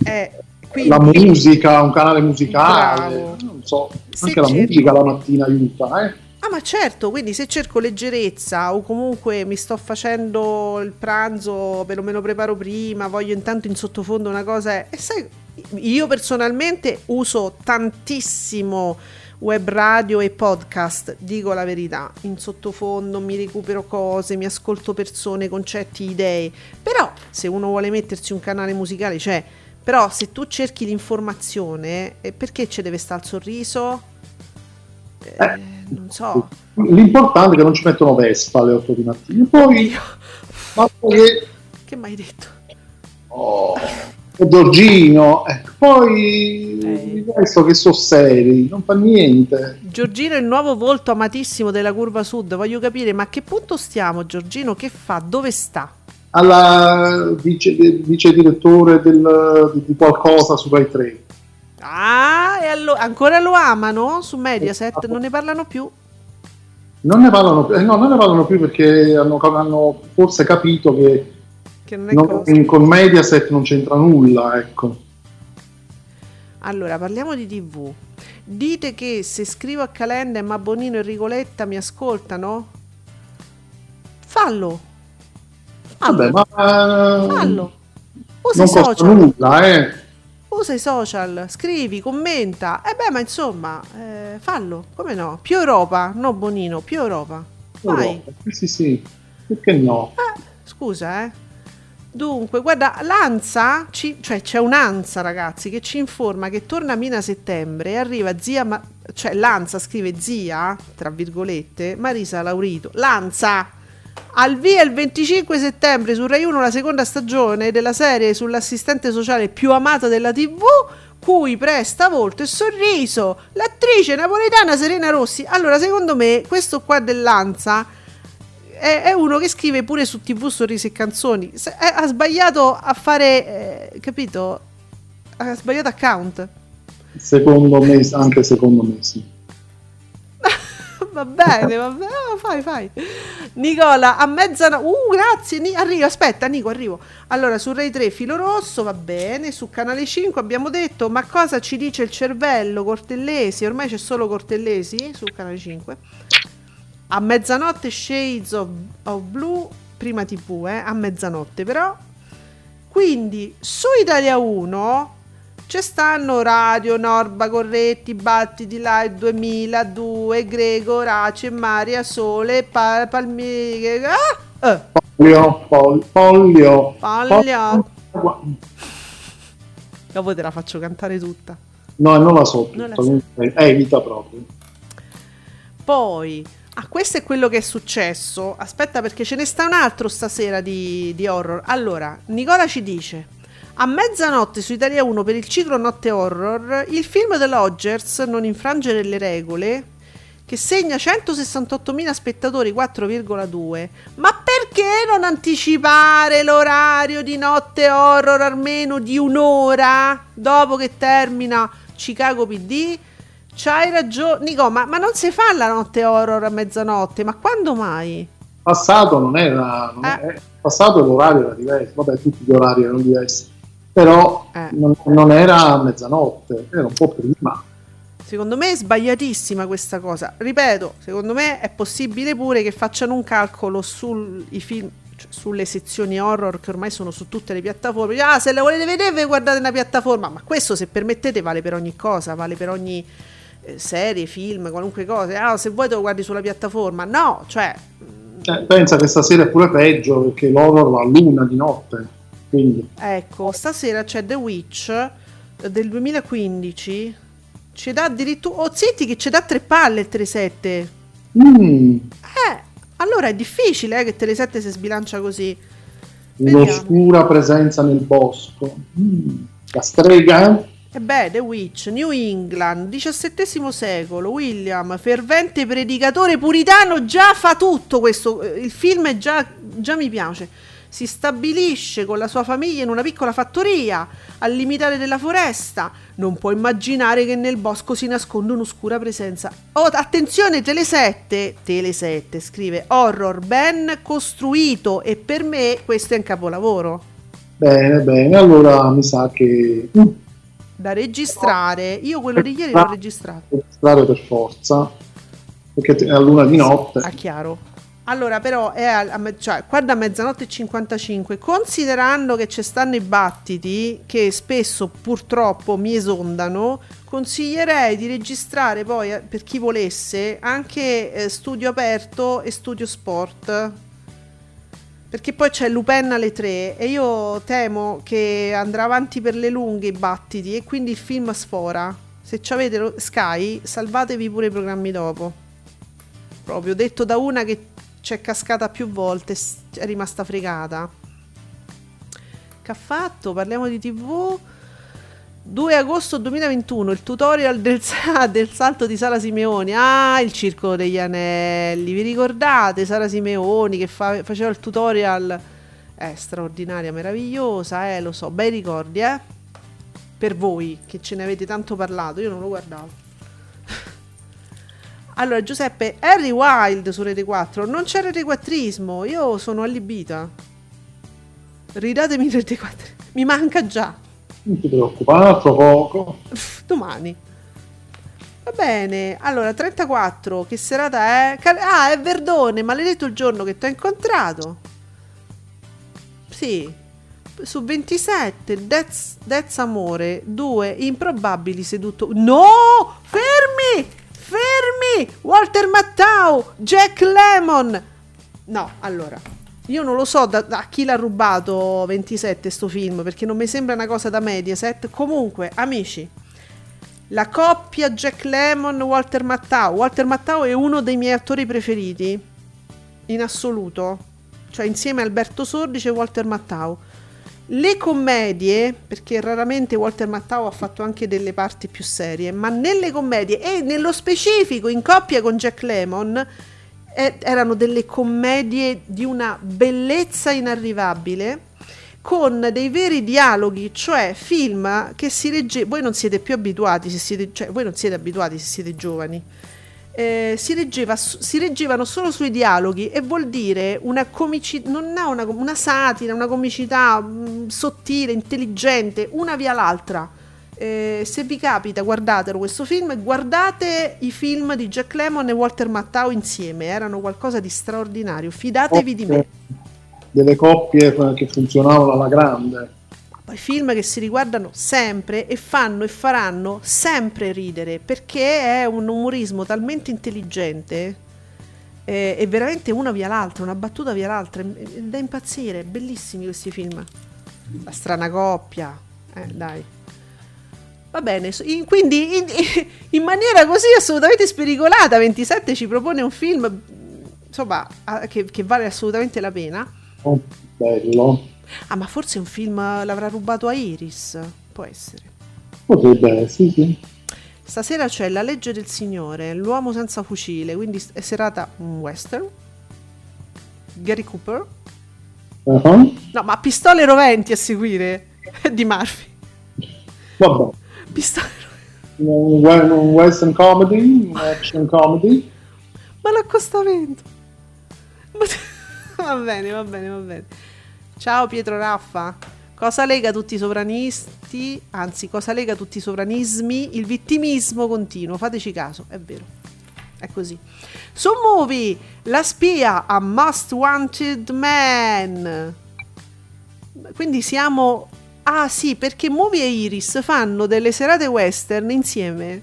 [SPEAKER 2] eh, quindi,
[SPEAKER 3] la musica, un canale musicale,
[SPEAKER 2] Bravo.
[SPEAKER 3] non so,
[SPEAKER 2] Se
[SPEAKER 3] anche la
[SPEAKER 2] cerco-
[SPEAKER 3] musica la mattina aiuta, eh?
[SPEAKER 2] Ah, ma certo, quindi se cerco leggerezza o comunque mi sto facendo il pranzo, me lo, me lo preparo prima, voglio intanto in sottofondo una cosa. E sai, io personalmente uso tantissimo web radio e podcast, dico la verità, in sottofondo mi recupero cose, mi ascolto persone, concetti, idee. Però se uno vuole mettersi un canale musicale c'è. Però se tu cerchi l'informazione, eh, perché ci deve stare il sorriso? Eh,
[SPEAKER 3] Eh.
[SPEAKER 2] non so.
[SPEAKER 3] L'importante è che non ci mettono Vespa alle 8 di mattina. Poi, basta che
[SPEAKER 2] Che mi hai detto?
[SPEAKER 3] oh, Giorgino, eh, poi
[SPEAKER 2] Eh.
[SPEAKER 3] il resto che sono seri, non fa niente.
[SPEAKER 2] Giorgino è il nuovo volto amatissimo della curva sud. Voglio capire, ma a che punto stiamo, Giorgino? Che fa? Dove sta?
[SPEAKER 3] Alla vice, vice direttore del- di, qualcosa su Rai 3.
[SPEAKER 2] Ah, e allo- ancora lo amano su Mediaset? Non ne parlano più?
[SPEAKER 3] Non ne parlano, più- eh, no, non ne parlano più perché hanno, hanno forse capito che
[SPEAKER 2] Che non è
[SPEAKER 3] non- con Mediaset non c'entra nulla, ecco.
[SPEAKER 2] Allora, parliamo di TV. Dite che se scrivo a Calenda e Mabonino e Rigoletta mi ascoltano? Fallo.
[SPEAKER 3] Vabbè, ma eh,
[SPEAKER 2] Fallo. Usa
[SPEAKER 3] non
[SPEAKER 2] i social.
[SPEAKER 3] nulla, eh.
[SPEAKER 2] Usa i social, scrivi, commenta. E beh, ma insomma, eh, fallo. Come no? Più Europa, no Bonino, più Europa. Vai.
[SPEAKER 3] Europa. Sì, sì, sì. Perché no?
[SPEAKER 2] Eh, scusa, eh. Dunque, guarda, l'ANSA, ci- cioè c'è un'ANSA ragazzi che ci informa che torna a Mina a settembre e arriva zia, Ma- cioè l'ANSA scrive zia, tra virgolette, Marisa Laurito. L'ANSA al via il 25 settembre su Rai 1 la seconda stagione della serie sull'assistente sociale più amata della TV, cui presta volto e sorriso l'attrice napoletana Serena Rossi. Allora, secondo me, questo qua dell'ANSA è, è uno che scrive pure su TV sorrisi e canzoni. Se- eh, ha sbagliato a fare, eh, capito? Ha sbagliato account.
[SPEAKER 3] Secondo me, anche secondo me sì.
[SPEAKER 2] Va bene, va bene. Ah, fai, fai. Nicola, a mezzanotte. Uh, grazie. Ni- arrivo, aspetta, Nico, arrivo. Allora, su Rai 3 filo rosso, va bene. Su Canale 5 abbiamo detto, ma cosa ci dice il cervello? Cortellesi, ormai c'è solo Cortellesi su Canale 5. A mezzanotte Shades of, of Blue, prima TV, eh, a mezzanotte però. Quindi su Italia 1 ci stanno Radio, Norba, Corretti, Battiti, Live 2002, Grego, Orace, Maria, Sole, pa- Palmieri. Ah! Eh,
[SPEAKER 3] Pollio, pol- Pollio.
[SPEAKER 2] Paglio.
[SPEAKER 3] Pollio.
[SPEAKER 2] Dopo te la faccio cantare tutta.
[SPEAKER 3] No, non la so
[SPEAKER 2] Non la
[SPEAKER 3] tutta,
[SPEAKER 2] so.
[SPEAKER 3] quindi evita proprio.
[SPEAKER 2] Poi, ah, questo è quello che è successo. Aspetta, perché ce ne sta un altro stasera di, di horror. Allora, Nicola ci dice: A mezzanotte su Italia 1 per il ciclo Notte Horror, il film dell'Odgers, Non infrangere le regole, che segna 168.000 spettatori 4,2. Ma perché non anticipare l'orario di Notte Horror almeno di un'ora dopo che termina Chicago PD? C'hai ragione, Nico, ma, ma non si fa la notte horror a mezzanotte, ma quando mai?
[SPEAKER 3] Passato non era, non
[SPEAKER 2] Eh.
[SPEAKER 3] è- passato l'orario era diverso, vabbè tutti gli orari erano diversi, però
[SPEAKER 2] Eh.
[SPEAKER 3] non, non era mezzanotte, era un po' prima.
[SPEAKER 2] Secondo me è sbagliatissima questa cosa. Ripeto, secondo me è possibile pure che facciano un calcolo sui film, cioè sulle sezioni horror che ormai sono su tutte le piattaforme. Ah, se le volete vedere, guardate una piattaforma. Ma questo, se permettete, vale per ogni cosa, vale per ogni eh, serie, film, qualunque cosa. Ah, se vuoi te lo guardi sulla piattaforma. No, cioè,
[SPEAKER 3] Eh, pensa che stasera è pure peggio perché l'horror va a luna di notte, quindi
[SPEAKER 2] Ecco, stasera c'è The Witch eh, del 2015. Ci dà addirittura. Oh, zitti, che ci dà tre palle il 3-7.
[SPEAKER 3] mm,
[SPEAKER 2] Eh, allora è difficile eh, che Tele7 si sbilancia così.
[SPEAKER 3] Un'oscura presenza nel bosco. Mm, la strega?
[SPEAKER 2] E beh, The Witch, New England, XVII secolo, William, fervente predicatore puritano, già fa tutto questo. eh, Il film è già, già mi piace. Si stabilisce con la sua famiglia in una piccola fattoria al limitare della foresta. Non può immaginare che nel bosco si nasconda un'oscura presenza. Oh, attenzione, Tele7, Tele7 scrive horror ben costruito e per me questo è un capolavoro.
[SPEAKER 3] Bene, bene, allora mi sa che
[SPEAKER 2] Da registrare, io quello di ieri l'ho registrato.
[SPEAKER 3] registrare per forza, perché è a luna di notte.
[SPEAKER 2] Ah, chiaro. Allora, però, è a, cioè, qua da mezzanotte e 55, considerando che ci stanno i battiti che spesso purtroppo mi esondano, consiglierei di registrare poi, eh, per chi volesse, anche eh, studio aperto e studio sport. Perché poi c'è Lupin alle 3 e io temo che andrà avanti per le lunghe i battiti e quindi il film sfora. Se avete Sky, salvatevi pure i programmi dopo proprio detto da una che c'è cascata più volte, è rimasta fregata. Che ha fatto? Parliamo di TV. 2 agosto 2021, il tutorial del, del salto di Sara Simeoni. Ah, il circo degli anelli. Vi ricordate Sara Simeoni che fa- faceva il tutorial? È straordinaria, meravigliosa, eh, lo so, bei ricordi, eh? Per voi che ce ne avete tanto parlato, io non lo guardavo. Allora, Giuseppe, Harry Wild su Rete 4. Non c'è Rete 4ismo. Io sono allibita. Ridatemi Rete 4. Mi manca già.
[SPEAKER 3] Non ti preoccupare, altro poco.
[SPEAKER 2] Domani. Va bene. Allora, 34. Che serata è? Ah, è Verdone. Maledetto il giorno che ti ho incontrato. Sì. Su 27. That's, that's Amore. 2. Improbabili seduttori. No! Fermi! Fermi! Walter Mattau! Jack Lemon! No, allora. Io non lo so da, da chi l'ha rubato 27 sto film perché non mi sembra una cosa da Mediaset. Comunque, amici, la coppia Jack Lemon Walter Mattau. Walter Mattau è uno dei miei attori preferiti in assoluto. Cioè insieme a Alberto Sordice e Walter Mattau. Le commedie, perché raramente Walter Mattau ha fatto anche delle parti più serie, ma nelle commedie e nello specifico in coppia con Jack Lemon eh, erano delle commedie di una bellezza inarrivabile con dei veri dialoghi, cioè film che si legge. Voi non siete più abituati, se siete, cioè voi non siete abituati se siete giovani. Eh, si, leggeva, si reggevano solo sui dialoghi e vuol dire una comicità, non ha una, una satira, una comicità mm, sottile, intelligente, una via l'altra. Eh, se vi capita, guardatelo questo film e guardate i film di Jack Lemmon e Walter Mattau insieme, erano qualcosa di straordinario. Fidatevi di me.
[SPEAKER 3] Delle coppie che funzionavano alla grande.
[SPEAKER 2] Poi film che si riguardano sempre e fanno e faranno sempre ridere perché è un umorismo talmente intelligente eh, e veramente una via l'altra, una battuta via l'altra, è- è da impazzire, bellissimi questi film. La strana coppia, eh, dai. Va bene, in- quindi in, in maniera così assolutamente spericolata 27 ci propone un film insomma che, che vale assolutamente la pena.
[SPEAKER 3] Oh, bello.
[SPEAKER 2] Ah, ma forse un film l'avrà rubato a Iris, può essere.
[SPEAKER 3] Potrebbe, sì, sì.
[SPEAKER 2] Stasera c'è La legge del Signore, L'uomo senza fucile, quindi è serata un western. Gary Cooper.
[SPEAKER 3] Uh-huh.
[SPEAKER 2] No, ma pistole roventi a seguire di Murphy.
[SPEAKER 3] Vabbè.
[SPEAKER 2] Pistole
[SPEAKER 3] Un, we- un western comedy, un action comedy.
[SPEAKER 2] Ma l'accostamento. Va bene, va bene, va bene. Ciao Pietro Raffa. Cosa lega tutti i sovranisti? Anzi, cosa lega tutti i sovranismi? Il vittimismo continuo. Fateci caso, è vero. È così. Su Movie, la spia a Most Wanted Man. Quindi siamo... Ah sì, perché Movie e Iris fanno delle serate western insieme.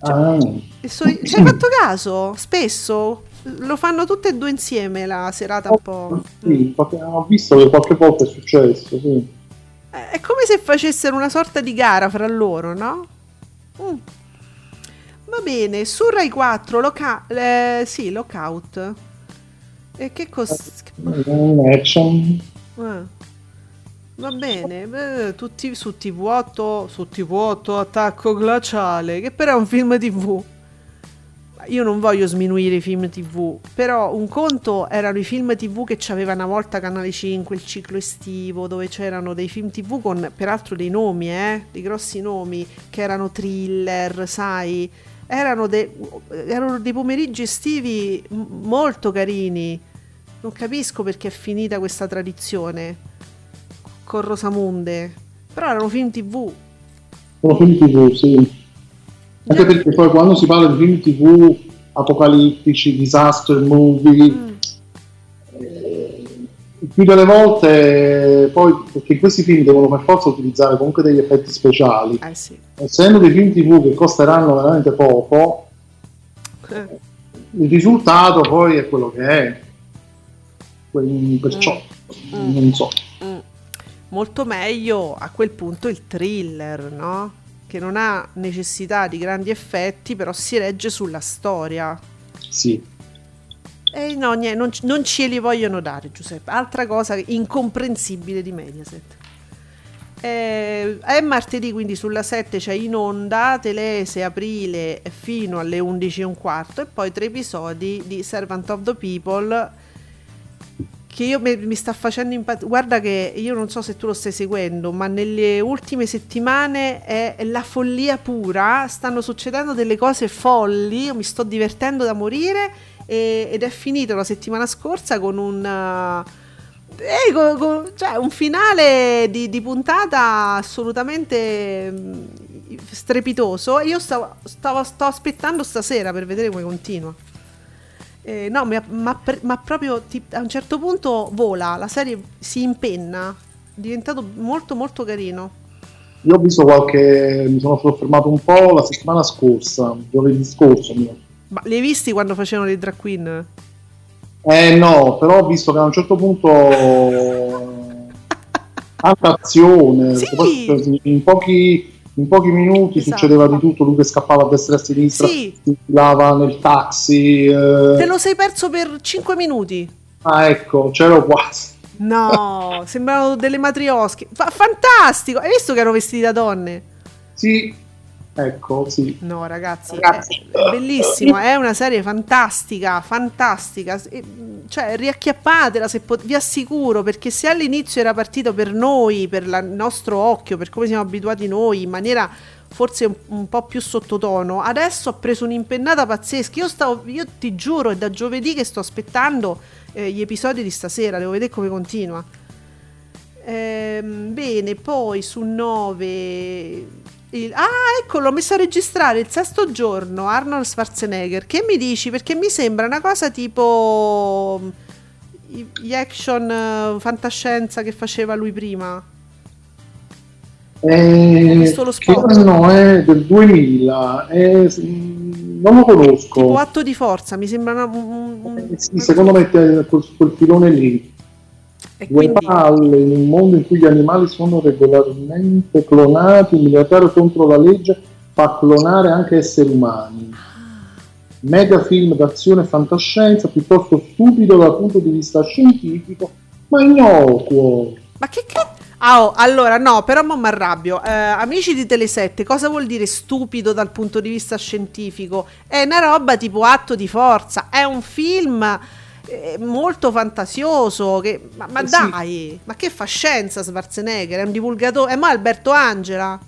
[SPEAKER 3] Ah,
[SPEAKER 2] E so- ci hai fatto caso? Spesso lo fanno tutte e due insieme la serata un po'.
[SPEAKER 3] sì, ho visto che qualche volta è successo, sì.
[SPEAKER 2] Eh, È come se facessero una sorta di gara fra loro, no? Mm. Va bene, su Rai 4, loca- eh, sì, Lockout. E che cos...
[SPEAKER 3] Un action.
[SPEAKER 2] eh. Va bene, beh, tutti su TV8, su TV8 Attacco Glaciale, che però è un film TV. Io non voglio sminuire i film TV, però un conto erano i film TV che c'aveva una volta Canale 5, il ciclo estivo, dove c'erano dei film TV con peraltro dei nomi, eh, dei grossi nomi, che erano thriller, sai, erano, de- erano dei pomeriggi estivi molto carini. Non capisco perché è finita questa tradizione con Rosamunde, però erano film TV.
[SPEAKER 3] Sono film TV, sì. Anche perché poi quando si parla di film TV apocalittici, disaster movie,
[SPEAKER 2] Mm.
[SPEAKER 3] eh, più delle volte poi perché questi film devono per forza utilizzare comunque degli effetti speciali.
[SPEAKER 2] Eh sì.
[SPEAKER 3] Essendo dei film TV che costeranno veramente poco,
[SPEAKER 2] Eh.
[SPEAKER 3] il risultato poi è quello che è. Quindi, Perciò
[SPEAKER 2] Mm.
[SPEAKER 3] non so.
[SPEAKER 2] Mm. Molto meglio a quel punto il thriller, no? Che non ha necessità di grandi effetti, però si regge sulla storia.
[SPEAKER 3] Sì.
[SPEAKER 2] E no, niente, non, non ce li vogliono dare, Giuseppe. Altra cosa incomprensibile di Mediaset. Eh, è martedì, quindi sulla 7 c'è in onda Telese aprile fino alle 11 e un quarto e poi tre episodi di Servant of the People che io mi, mi sta facendo impazzire. Guarda che io non so se tu lo stai seguendo, ma nelle ultime settimane è la follia pura. Stanno succedendo delle cose folli. Io mi sto divertendo da morire. e- ed è finito la settimana scorsa con un. uh, eh, con- con- cioè, un finale di, di puntata assolutamente mm, strepitoso. Io stavo, stavo- sto aspettando stasera per vedere come continua. Eh, no, ma, pre- ma proprio ti- a un certo punto vola, la serie si impenna, è diventato molto molto carino.
[SPEAKER 3] Io ho visto qualche. mi sono soffermato un po' la settimana scorsa, giovedì scorso. mio.
[SPEAKER 2] Ma li hai visti quando facevano le drag queen?
[SPEAKER 3] Eh no, però ho visto che a un certo punto. eh, tanta azione,
[SPEAKER 2] Sì.
[SPEAKER 3] in pochi, in pochi minuti
[SPEAKER 2] Esatto.
[SPEAKER 3] succedeva di tutto, lui che scappava a destra e a sinistra,
[SPEAKER 2] Sì.
[SPEAKER 3] si infilava nel taxi. eh.
[SPEAKER 2] Te lo sei perso per 5 minuti.
[SPEAKER 3] Ah ecco, c'ero quasi.
[SPEAKER 2] No, sembravano delle matriosche. Fa- fantastico! Hai visto che erano vestiti da donne?
[SPEAKER 3] Sì, ecco, sì.
[SPEAKER 2] No, ragazzi,
[SPEAKER 3] Ragazzi.
[SPEAKER 2] È, bellissimo. È una serie fantastica, fantastica. Cioè, riacchiappatela se pot- vi assicuro, perché se all'inizio era partito per noi, per il nostro occhio, per come siamo abituati noi, in maniera forse un, un po' più sottotono, adesso ha preso un'impennata pazzesca. Io, stavo, io ti giuro, è da giovedì che sto aspettando eh, gli episodi di stasera, devo vedere come continua. Ehm, bene, poi su 9... il- ah, ecco, l'ho messo a registrare il sesto giorno, Arnold Schwarzenegger. Che mi dici? Perché mi sembra una cosa tipo... mm, Gli action eh, fantascienza che faceva lui prima.
[SPEAKER 3] Eh,
[SPEAKER 2] visto lo spot.
[SPEAKER 3] anno è del 2000? Eh, s- mm, non lo conosco.
[SPEAKER 2] Tipo atto di forza, mi sembra una... un- un-
[SPEAKER 3] Eh, sì, secondo me è quel, quel filone lì.
[SPEAKER 2] E
[SPEAKER 3] Due
[SPEAKER 2] quindi...
[SPEAKER 3] palle in un mondo in cui gli animali sono regolarmente clonati, un miliardario contro la legge fa clonare anche esseri umani. Mega film d'azione e fantascienza, piuttosto stupido dal punto di vista scientifico, ma innocuo.
[SPEAKER 2] Ma che cazzo? Ah, oh, allora no, però mi arrabbio. Eh, amici di Telesette, cosa vuol dire stupido dal punto di vista scientifico? È una roba tipo atto di forza, è un film molto fantasioso. Che... Ma, ma
[SPEAKER 3] Eh sì.
[SPEAKER 2] dai, ma che fa scienza Schwarzenegger? È un divulgatore. È ma Alberto Angela?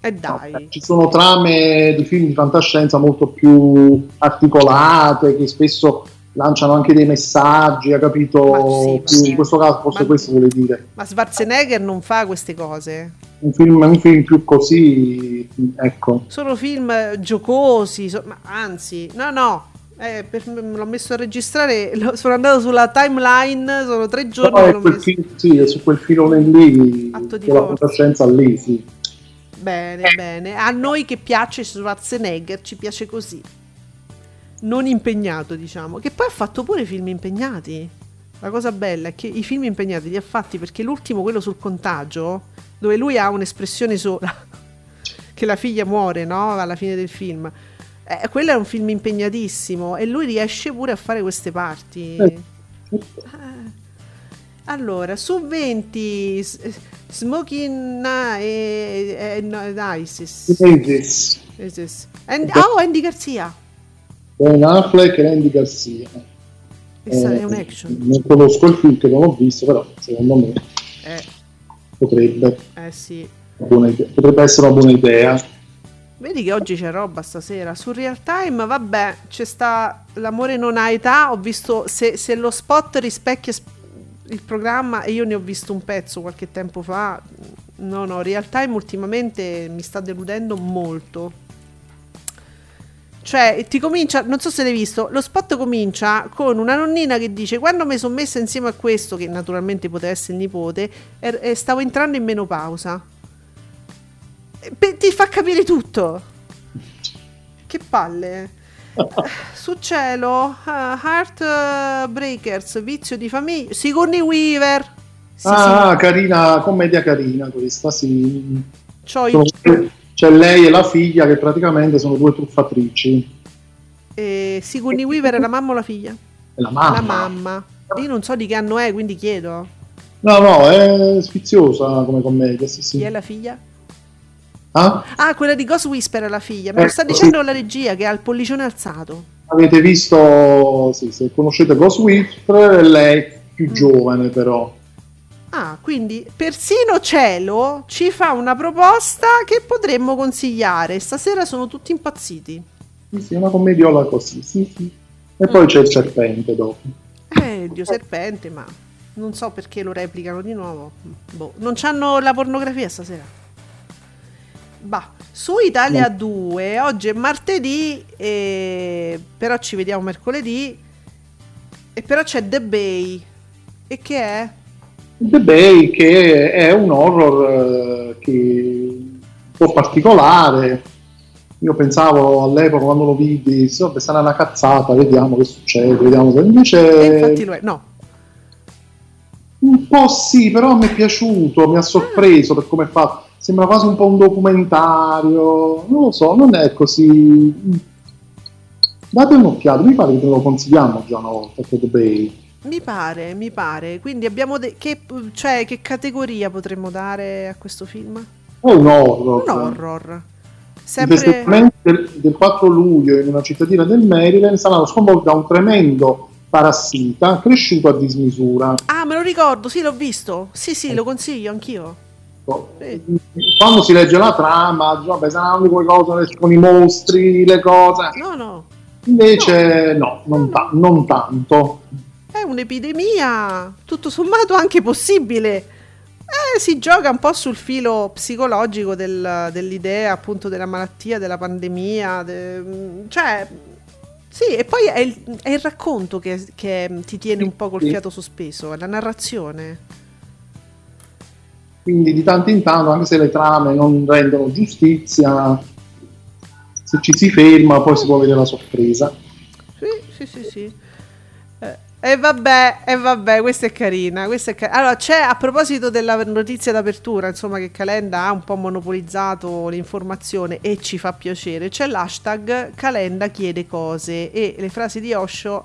[SPEAKER 2] E dai.
[SPEAKER 3] Ci sono trame di film di fantascienza molto più articolate, che spesso lanciano anche dei messaggi, ha capito?
[SPEAKER 2] Sì, sì.
[SPEAKER 3] in questo caso forse
[SPEAKER 2] Ma-
[SPEAKER 3] questo vuole dire.
[SPEAKER 2] Ma Schwarzenegger non fa queste cose.
[SPEAKER 3] Un film, un film più così, ecco.
[SPEAKER 2] Sono film eh, giocosi, so- ma anzi, no, no. Eh, per- me l'ho messo a registrare. sono andato sulla timeline. Sono tre giorni che
[SPEAKER 3] è quel film, sì, è su quel filone lì,
[SPEAKER 2] Atto di
[SPEAKER 3] quella
[SPEAKER 2] forza.
[SPEAKER 3] fantascienza lì, sì.
[SPEAKER 2] Bene, bene. A noi che piace Schwarzenegger, ci piace così. Non impegnato, diciamo. Che poi ha fatto pure film impegnati. La cosa bella è che i film impegnati li ha fatti perché l'ultimo, quello sul contagio, dove lui ha un'espressione sola, che la figlia muore, no? Alla fine del film. Eh, quello è un film impegnatissimo e lui riesce pure a fare queste parti.
[SPEAKER 3] Eh.
[SPEAKER 2] Allora, su 20 s- Smoking e, e, no, Isis.
[SPEAKER 3] Isis,
[SPEAKER 2] Isis. And- oh, Andy Garcia.
[SPEAKER 3] Ben Affleck e Andy Garcia.
[SPEAKER 2] Questa
[SPEAKER 3] Eh,
[SPEAKER 2] è un action.
[SPEAKER 3] Non conosco il film che non ho visto, però secondo me
[SPEAKER 2] Eh,
[SPEAKER 3] potrebbe,
[SPEAKER 2] eh sì.
[SPEAKER 3] potrebbe essere una buona idea.
[SPEAKER 2] Vedi che oggi c'è roba stasera. Su Real Time, vabbè, c'è sta L'amore non ha età. Ho visto se, se lo spot rispecchia sp- il programma e io ne ho visto un pezzo qualche tempo fa. No, no, Real Time ultimamente mi sta deludendo molto. Cioè, ti comincia, non so se l'hai visto, lo spot comincia con una nonnina che dice quando mi sono messa insieme a questo, che naturalmente poteva essere il nipote, er- e stavo entrando in menopausa. Ti fa capire tutto. Che palle. Su cielo, uh, Heartbreakers, vizio di famiglia, Sigourney Weaver. Sì,
[SPEAKER 3] ah, carina, commedia carina questa, sì.
[SPEAKER 2] sì, c'ho i-
[SPEAKER 3] Sono- C'è lei e la figlia che praticamente sono due truffatrici.
[SPEAKER 2] eh, Sigourney Weaver è la mamma o la figlia?
[SPEAKER 3] E la mamma.
[SPEAKER 2] La mamma. Io non so di che anno è, quindi chiedo.
[SPEAKER 3] No, no, è sfiziosa come commedia, sì, sì.
[SPEAKER 2] Chi è la figlia?
[SPEAKER 3] Ah?
[SPEAKER 2] Ah, quella di Ghost Whisper è la figlia. Me lo
[SPEAKER 3] Eh,
[SPEAKER 2] sta
[SPEAKER 3] sì.
[SPEAKER 2] dicendo la regia che ha il pollicione alzato.
[SPEAKER 3] Avete visto, sì, se conoscete Ghost Whisperer, lei è
[SPEAKER 2] Mm.
[SPEAKER 3] più giovane però.
[SPEAKER 2] Ah, quindi persino Cielo ci fa una proposta che potremmo consigliare. Stasera sono tutti impazziti.
[SPEAKER 3] Sì, sì, una commediola così, sì, sì. E
[SPEAKER 2] Mm.
[SPEAKER 3] poi c'è il serpente dopo.
[SPEAKER 2] Eh, Dio serpente, ma non so perché lo replicano di nuovo. Boh, non c'hanno la pornografia stasera. Bah, su Italia 2, oggi è martedì, e... però ci vediamo mercoledì. E però c'è The Bay. E che è?
[SPEAKER 3] The Bay che è un horror eh, che un po' particolare. Io pensavo all'epoca quando lo vidi, vabbè, sarà una cazzata, vediamo che succede, vediamo se invece
[SPEAKER 2] E infatti lo è. No,
[SPEAKER 3] un po' sì, però mi è piaciuto, mi ha sorpreso per come è fatto. Sembra quasi un po' un documentario, non lo so, non è così. Date un'occhiata, mi pare che te lo consigliamo già una volta The Bay.
[SPEAKER 2] mi pare, mi pare. Quindi abbiamo... de- che, cioè, che categoria potremmo dare a questo film?
[SPEAKER 3] È un horror.
[SPEAKER 2] Un horror. Sempre...
[SPEAKER 3] del, del 4 luglio in una cittadina del Maryland saranno sconvolti da un tremendo parassita cresciuto a dismisura.
[SPEAKER 2] Ah, me lo ricordo, sì, l'ho visto. Sì, sì, lo consiglio anch'io. Sì.
[SPEAKER 3] Quando si legge la trama, vabbè, saranno quelle cose con i mostri, le cose.
[SPEAKER 2] No, no,
[SPEAKER 3] Invece, no, non, ta- non tanto.
[SPEAKER 2] è un'epidemia, tutto sommato anche possibile. Eh, si gioca un po' sul filo psicologico del- dell'idea appunto della malattia, della pandemia, de- cioè sì, e poi è il, è il racconto che, che ti tiene un po' col fiato sospeso, è la narrazione.
[SPEAKER 3] Quindi di tanto in tanto, anche se le trame non rendono giustizia, se ci si ferma poi si può vedere la sorpresa.
[SPEAKER 2] Sì, sì, sì, sì. Eh, E vabbè, e vabbè, questa è carina. Questa è ca- allora, c'è a proposito della notizia d'apertura, insomma, che Calenda ha un po' monopolizzato l'informazione e ci fa piacere. C'è l'hashtag Calenda chiede cose e le frasi di Osho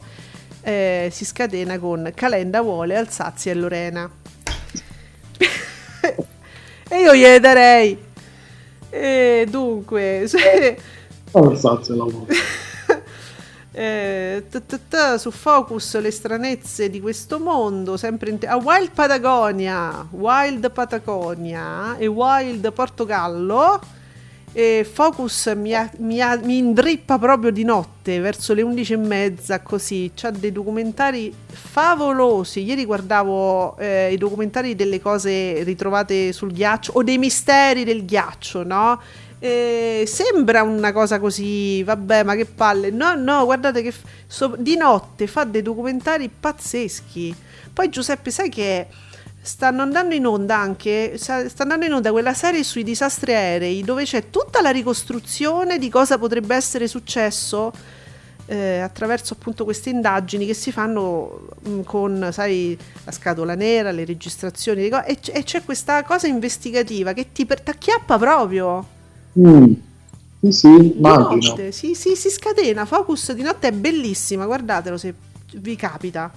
[SPEAKER 2] eh, si scatena con Calenda vuole Alsazia e Lorena. E io gli darei. E dunque, se-
[SPEAKER 3] Alsazia la vuole.
[SPEAKER 2] eh, t- t- t- su Focus le stranezze di questo mondo, sempre in te- a Wild Patagonia, Wild Patagonia e Wild Portogallo. E Focus mi, ha- mi ha- mi indrippa proprio di notte verso le 11 e mezza così c'ha dei documentari favolosi ieri guardavo eh, i documentari delle cose ritrovate sul ghiaccio o dei misteri del ghiaccio no? Eh, sembra una cosa così, vabbè, ma che palle. No, no, guardate che f- so- di notte fa dei documentari pazzeschi. Poi Giuseppe, sai che stanno andando in onda anche, sta andando in onda quella serie sui disastri aerei dove c'è tutta la ricostruzione di cosa potrebbe essere successo eh, attraverso appunto queste indagini che si fanno mh, con, sai, la scatola nera, le registrazioni, co- e, c- e c'è questa cosa investigativa che ti per- t'acchiappa proprio.
[SPEAKER 3] Mm. Sì, sì,
[SPEAKER 2] notte, sì, sì, si scatena. Focus di notte è bellissima, guardatelo se vi capita.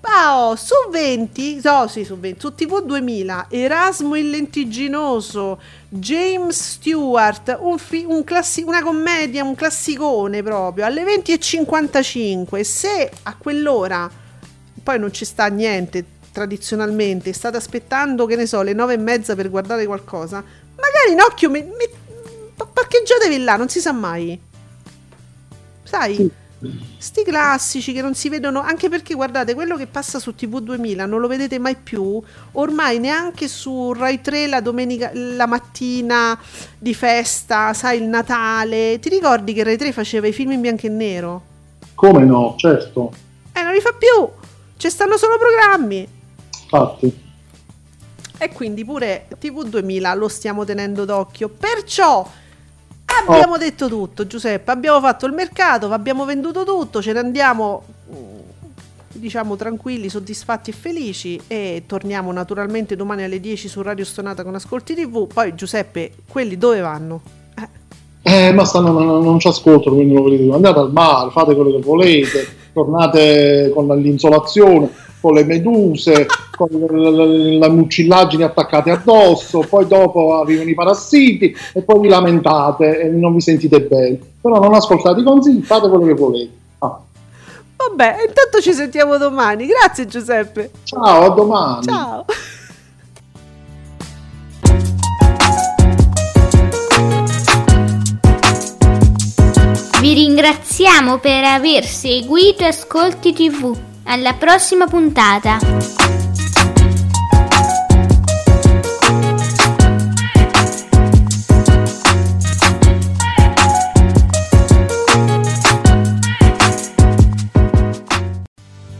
[SPEAKER 2] Pao, su 20, no, sì, su 20, su TV 2000, Erasmo il lentigginoso, James Stewart, un fi- un classi- una commedia, un classicone proprio, alle 20.55. Se a quell'ora poi non ci sta niente tradizionalmente, state aspettando, che ne so, le 9 e mezza per guardare qualcosa, magari in occhio me- me- pa- parcheggiatevi là, non si sa mai. Sai? Sti classici che non si vedono, anche perché guardate, quello che passa su TV 2000 non lo vedete mai più, ormai neanche su Rai 3 la domenica, la mattina di festa, sai, il Natale. Ti ricordi che Rai 3 faceva i film in bianco e nero?
[SPEAKER 3] Come no, certo.
[SPEAKER 2] Eh, non li fa più, ci stanno solo programmi.
[SPEAKER 3] Infatti.
[SPEAKER 2] E quindi pure TV 2000 lo stiamo tenendo d'occhio. Perciò abbiamo
[SPEAKER 3] Oh.
[SPEAKER 2] detto tutto, Giuseppe. Abbiamo fatto il mercato, abbiamo venduto tutto, ce ne andiamo mm, diciamo tranquilli, soddisfatti e felici e torniamo naturalmente domani alle 10 su Radio Stonata con Ascolti TV. Poi Giuseppe, quelli dove vanno? Eh,
[SPEAKER 3] Eh, ma stanno, non, non ci ascoltano, quindi non volete. Andate al mare, fate quello che volete, tornate con l'insolazione, con le meduse, con le mucillagini attaccate addosso, poi dopo arrivano i parassiti e poi vi lamentate e non vi sentite bene. Però non ascoltate i consigli, fate quello che volete. Ah,
[SPEAKER 2] vabbè, intanto ci sentiamo domani. Grazie Giuseppe.
[SPEAKER 3] ciao, a domani.
[SPEAKER 2] Ciao.
[SPEAKER 4] Vi ringraziamo per aver seguito Ascolti TV. Alla prossima puntata.